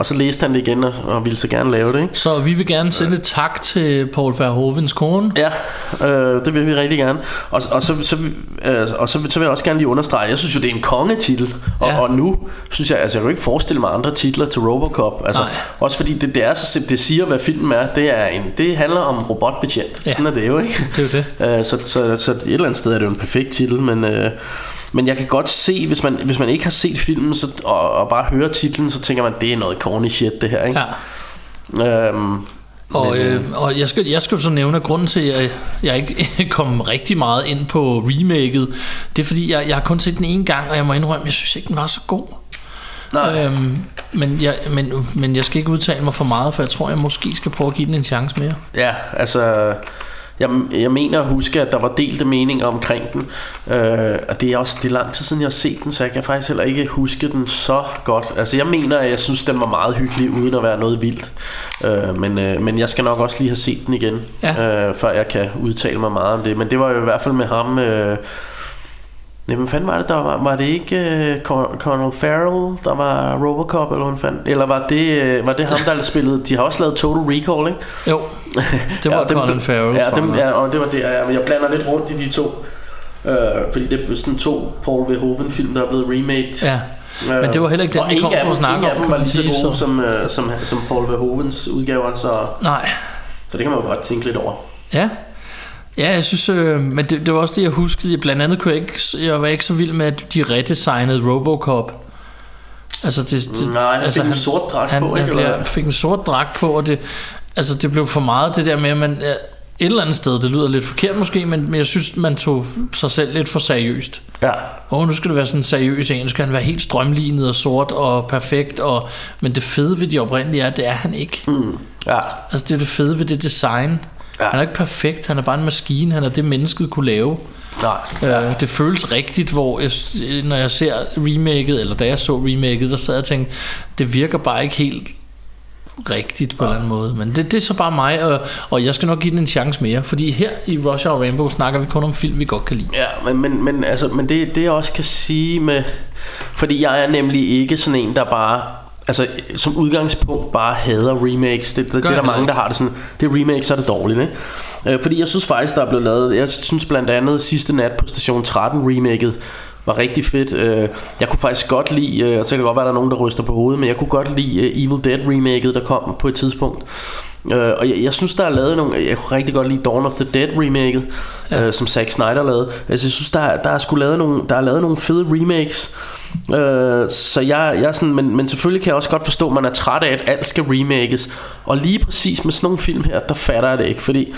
Og så læste han det igen og, og ville så gerne lave det, ikke? Så vi vil gerne sende et tak til Paul Verhovens kone. Ja, øh, det vil vi rigtig gerne. Og, og, så, så, øh, og så, så vil jeg også gerne lige understrege, jeg synes jo, det er en kongetitel. Og, Ja. og nu synes jeg, altså jeg kan jo ikke forestille mig andre titler til Robocop. Altså, Nej. også fordi det, det er så simpelt, det siger, hvad filmen er. Det, er en, det handler om robotbetjent. Ja. Sådan er det jo, ikke? Det er jo det. *laughs* Øh, så, så, så et eller andet sted er det jo en perfekt titel, men, øh, men jeg kan godt se, hvis man, hvis man ikke har set filmen så, og, og bare hører titlen, så tænker man, det er noget corny shit, det her, ikke? Ja. Øhm, Og, Men, øh, og jeg, skal, jeg skal så nævne, at grunden til, at jeg, jeg ikke *laughs* kom rigtig meget ind på remaket, det er fordi, jeg, jeg har kun set den en gang, og jeg må indrømme, jeg synes ikke, den var så god. nej, Øhm, men, jeg, men, men jeg skal ikke udtale mig for meget, for jeg tror, jeg måske skal prøve at give den en chance mere. Ja, altså... Jeg, jeg mener at huske, at der var delte meninger omkring den. Øh, og det er også det er lang tid siden, jeg har set den, så jeg kan faktisk heller ikke huske den så godt. Altså jeg mener, at jeg synes, den var meget hyggelig, uden at være noget vildt. Øh, men, øh, men jeg skal nok også lige have set den igen, Ja. øh, før jeg kan udtale mig meget om det. Men det var jo i hvert fald med ham... Øh, Nej, men fanden var det, der var, var det ikke uh, Colonel Farrell, der var Robocop, eller fanden? Eller var det, uh, var det ham, der spillede, de har også lavet Total Recall, ikke? Jo, det var ja, dem- Colin Farrell. Ja, dem, jeg. ja, og det var det. Men jeg blander lidt rundt i de to. Øh, fordi det er sådan to Paul Verhoeven film, der er blevet remade. ja. Men det var heller ikke den, vi ingen kom for at dem- snakke ingen om, af dem var lige så gode så- som, øh, som, som Paul Verhoevens udgaver, så, Nej, så det kan man jo godt tænke lidt over. Ja. Ja, jeg synes, øh, men det, det var også det, jeg huskede. Blandt andet kunne jeg ikke, jeg var ikke så vild med, at de redesignede Robocop. Altså det, det, Nej, han altså fik en sort dragt han, på, han ikke? blev, Eller? fik en sort dragt på, og det, altså det blev for meget det der med, at man ja, et eller andet sted, det lyder lidt forkert måske, men, men jeg synes, man tog sig selv lidt for seriøst. Ja. Og nu skal det være sådan seriøs en, nu skal han være helt strømlignet og sort og perfekt, og, men det fede ved de oprindelige er, det er han ikke. Mm. Ja. Altså det er det fede ved det design. Ja. Han er ikke perfekt, han er bare en maskine, han er det mennesket kunne lave. Nej. Øh, det føles rigtigt, hvor jeg, når jeg ser remaket, eller da jeg så remaket, der sad jeg og tænkte, det virker bare ikke helt rigtigt på en eller anden måde. Men det, det er så bare mig, og, og jeg skal nok give den en chance mere, fordi her i Rush Hour Rainbow snakker vi kun om film, vi godt kan lide. Ja, men, men, men, altså, men det, det jeg også kan sige med... Fordi jeg er nemlig ikke sådan en, der bare... Altså, som udgangspunkt bare hader remakes. Det, det, det er der mange, der har det sådan... Det er remakes, så er det dårligt, ikke? Øh, fordi jeg synes faktisk, der er blevet lavet... Jeg synes blandt andet sidste nat på station 13 remaket var rigtig fedt. Øh, Jeg kunne faktisk godt lide, øh, og så kan det godt være, der er nogen, der ryster på hovedet, men jeg kunne godt lide øh, Evil Dead remaket, der kom på et tidspunkt. Øh, og jeg, jeg synes, der er lavet nogle... Jeg kunne rigtig godt lide Dawn of the Dead remaket, ja. øh, som Zack Snyder lavede. Altså, jeg synes, der, er- der, er sgu lavet nogle, der er lavet nogle fede remakes. Øh, så jeg, jeg er sådan, men, men selvfølgelig kan jeg også godt forstå, at man er træt af, at alt skal remakes. Og lige præcis med sådan nogle film her, der fatter jeg det ikke, fordi...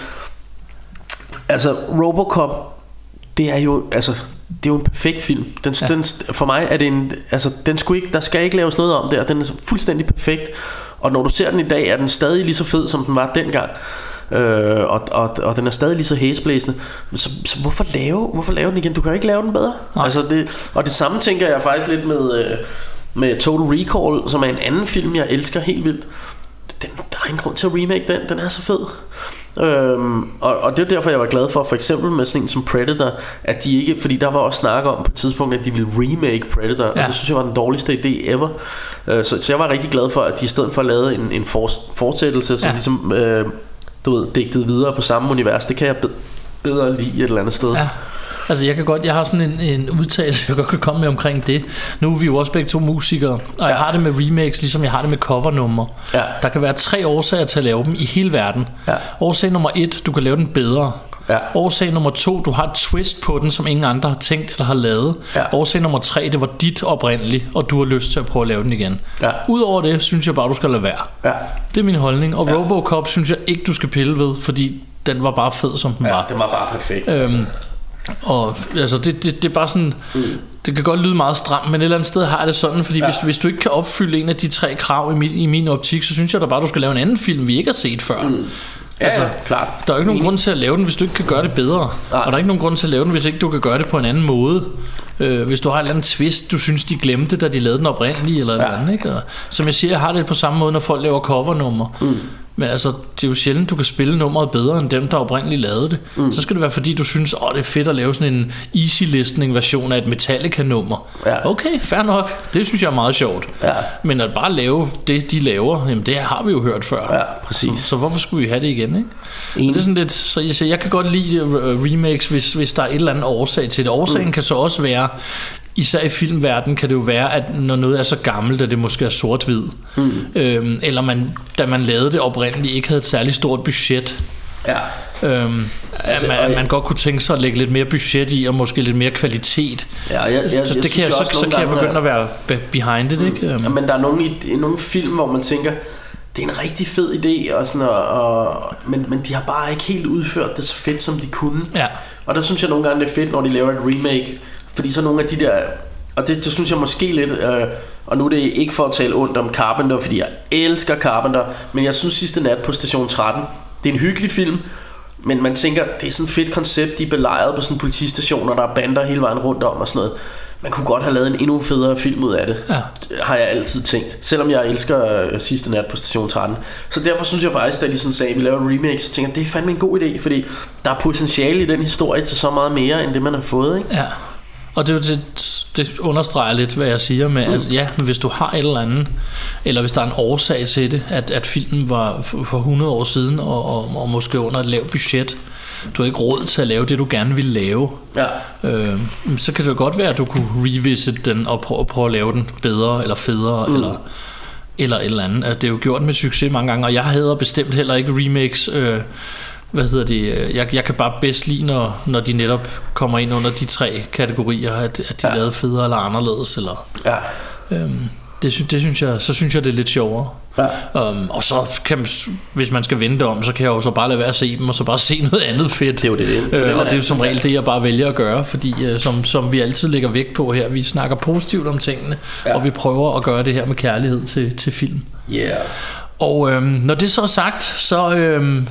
Altså, Robocop, det er jo, altså, det er jo en perfekt film. Den, ja. den, for mig er det en, altså, den skulle ikke, der skal ikke laves noget om der. Den er fuldstændig perfekt. Og når du ser den i dag, er den stadig lige så fed, som den var dengang. Øh, og, og, og den er stadig lige så hæsblæsende så, så hvorfor lave hvorfor lave den igen Du kan ikke lave den bedre Nej. altså det, Og det samme tænker jeg faktisk lidt med øh, Med Total Recall Som er en anden film jeg elsker helt vildt den, Der er ingen grund til at remake den Den er så fed Øhm, og, og det er derfor jeg var glad for For eksempel med sådan en som Predator At de ikke, fordi der var også snak om på et tidspunkt At de ville remake Predator ja. Og det synes jeg var den dårligste idé ever øh, så, så jeg var rigtig glad for At de i stedet for lavede en, en for, fortsættelse Som Ja. ligesom øh, du ved, digtet videre på samme univers Det kan jeg bed- bedre lide et eller andet sted Ja. Altså jeg kan godt, jeg har sådan en, en udtalelse, *laughs* jeg godt kan komme med omkring det. Nu er vi jo også begge to musikere, og jeg har det med remakes, ligesom jeg har det med covernummer. Ja. Der kan være tre årsager til at lave dem i hele verden. Ja. Årsag nummer et, du kan lave den bedre. Ja. Årsag nummer to, du har et twist på den, som ingen andre har tænkt eller har lavet. Ja. Årsag nummer tre, det var dit oprindeligt, og du har lyst til at prøve at lave den igen. Ja. Udover det, synes jeg bare, du skal lade være. Ja. Det er min holdning. Og ja. Robocop synes jeg ikke, du skal pille ved, fordi den var bare fed, som den Ja, var. det var bare perfekt. Øhm, og altså det, det, det er bare sådan mm. Det kan godt lyde meget stramt Men et eller andet sted har jeg det sådan Fordi ja. hvis, hvis du ikke kan opfylde en af de tre krav i min, i min optik Så synes jeg da bare du skal lave en anden film Vi ikke har set før mm. ja, altså, ja, klart. Der er jo ikke nogen grund til at lave den Hvis du ikke kan gøre det bedre Nej. Og der er ikke nogen grund til at lave den Hvis ikke du kan gøre det på en anden måde øh, Hvis du har en eller anden twist Du synes de glemte Da de lavede den oprindelige Eller ja. Noget andet ikke? Og, Som jeg siger Jeg har det på samme måde Når folk laver covernummer mm. Men altså, det er jo sjældent, du kan spille nummeret bedre end dem, der oprindeligt lavede det. Mm. Så skal det være, fordi du synes, åh, det er fedt at lave sådan en easy listening version af et Metallica-nummer. Ja. Okay, fair nok. Det synes jeg er meget sjovt. Ja. Men at bare lave det, de laver, jamen det har vi jo hørt før. Ja, præcis. Så, så hvorfor skulle vi have det igen, ikke? Og det er sådan lidt, så jeg, så jeg kan godt lide øh, remakes, hvis, hvis der er et eller andet årsag til det. Årsagen mm. kan så også være, især i filmverdenen kan det jo være, at når noget er så gammelt, at det måske er sort-hvid, mm. øhm, eller man, da man lavede det oprindeligt, ikke havde et særligt stort budget, Ja. øhm, altså, at, man, at man godt kunne tænke sig at lægge lidt mere budget i, og måske lidt mere kvalitet. Ja, jeg, jeg, så jeg det kan jeg, så, kan jeg begynde at være be- behind it, ikke? Ja, Øhm, men der er nogle, i, nogle film, hvor man tænker, det er en rigtig fed idé, og sådan, og, og, men, men de har bare ikke helt udført det så fedt, som de kunne. Ja. Og der synes jeg nogle gange, det er fedt, når de laver et remake, fordi så nogle af de der, og det, det synes jeg måske lidt, øh, og nu er det ikke for at tale ondt om Carpenter, fordi jeg elsker Carpenter, men jeg synes sidste nat på Station 13, det er en hyggelig film, men man tænker, det er sådan et fedt koncept, de er belejret på sådan en politistation, og der er bander hele vejen rundt om og sådan noget. Man kunne godt have lavet en endnu federe film ud af det, Ja. Det har jeg altid tænkt. Selvom jeg elsker øh, sidste nat på Station 13. Så derfor synes jeg faktisk, da de sådan sagde, at vi laver en remake, så tænker jeg, det er fandme en god idé, fordi der er potentiale i den historie til så meget mere, end det man har fået, ikke? Ja. Og det, er jo det, det understreger lidt, hvad jeg siger med, mm. altså, ja, men hvis du har et eller andet, eller hvis der er en årsag til det, at, at filmen var for for 100 år siden, og, og, og måske under et lavt budget, du har ikke råd til at lave det, du gerne vil lave, Ja. øh, så kan det jo godt være, at du kunne revisit den og prøve, prøve at lave den bedre, eller federe, mm. eller, eller et eller andet. Det er jo gjort med succes mange gange, og jeg hader bestemt heller ikke remakes, øh, hvad hedder det, øh, jeg, jeg kan bare bedst lide, når, når de netop kommer ind under de tre kategorier, at, at de ja. Lavede federe eller anderledes, eller, Ja. øhm, det, det synes jeg, så synes jeg, det er lidt sjovere. Ja. Um, og så kan hvis man skal vente om, så kan jeg jo så bare lade være at se dem, og så bare *laughs* se noget andet fedt. Det er jo det, det er. Det er det, Øh, man og det er jo som regel det, jeg bare vælger at gøre, fordi øh, som, som vi altid lægger vægt på her, vi snakker positivt om tingene. Ja. og vi prøver at gøre det her med kærlighed til, til film. Yeah. Og øhm, når det så er sagt, så, øhm,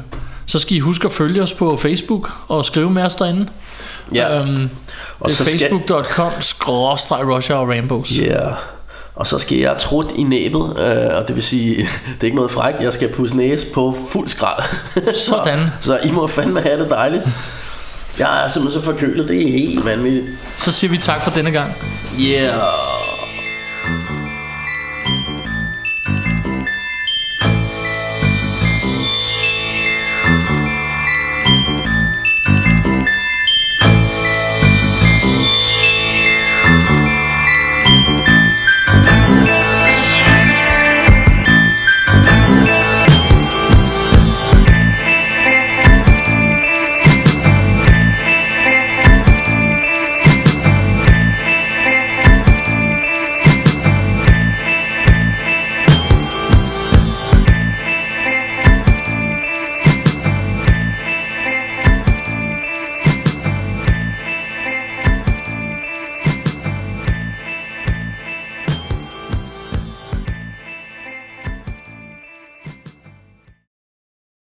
så skal I huske at følge os på Facebook og skrive med os derinde. Ja. Øhm, Og det er facebook.com skråstreg Russia og Rainbows. Yeah. Og så skal jeg trutte i næbet, øh, og det vil sige, *laughs* det er ikke noget frækt, jeg skal pusse næse på fuld skrald. *laughs* Sådan. så, så I må fandme have det dejligt. Jeg er simpelthen så forkølet, det er helt vanvittigt. Så siger vi tak for denne gang. Yeah.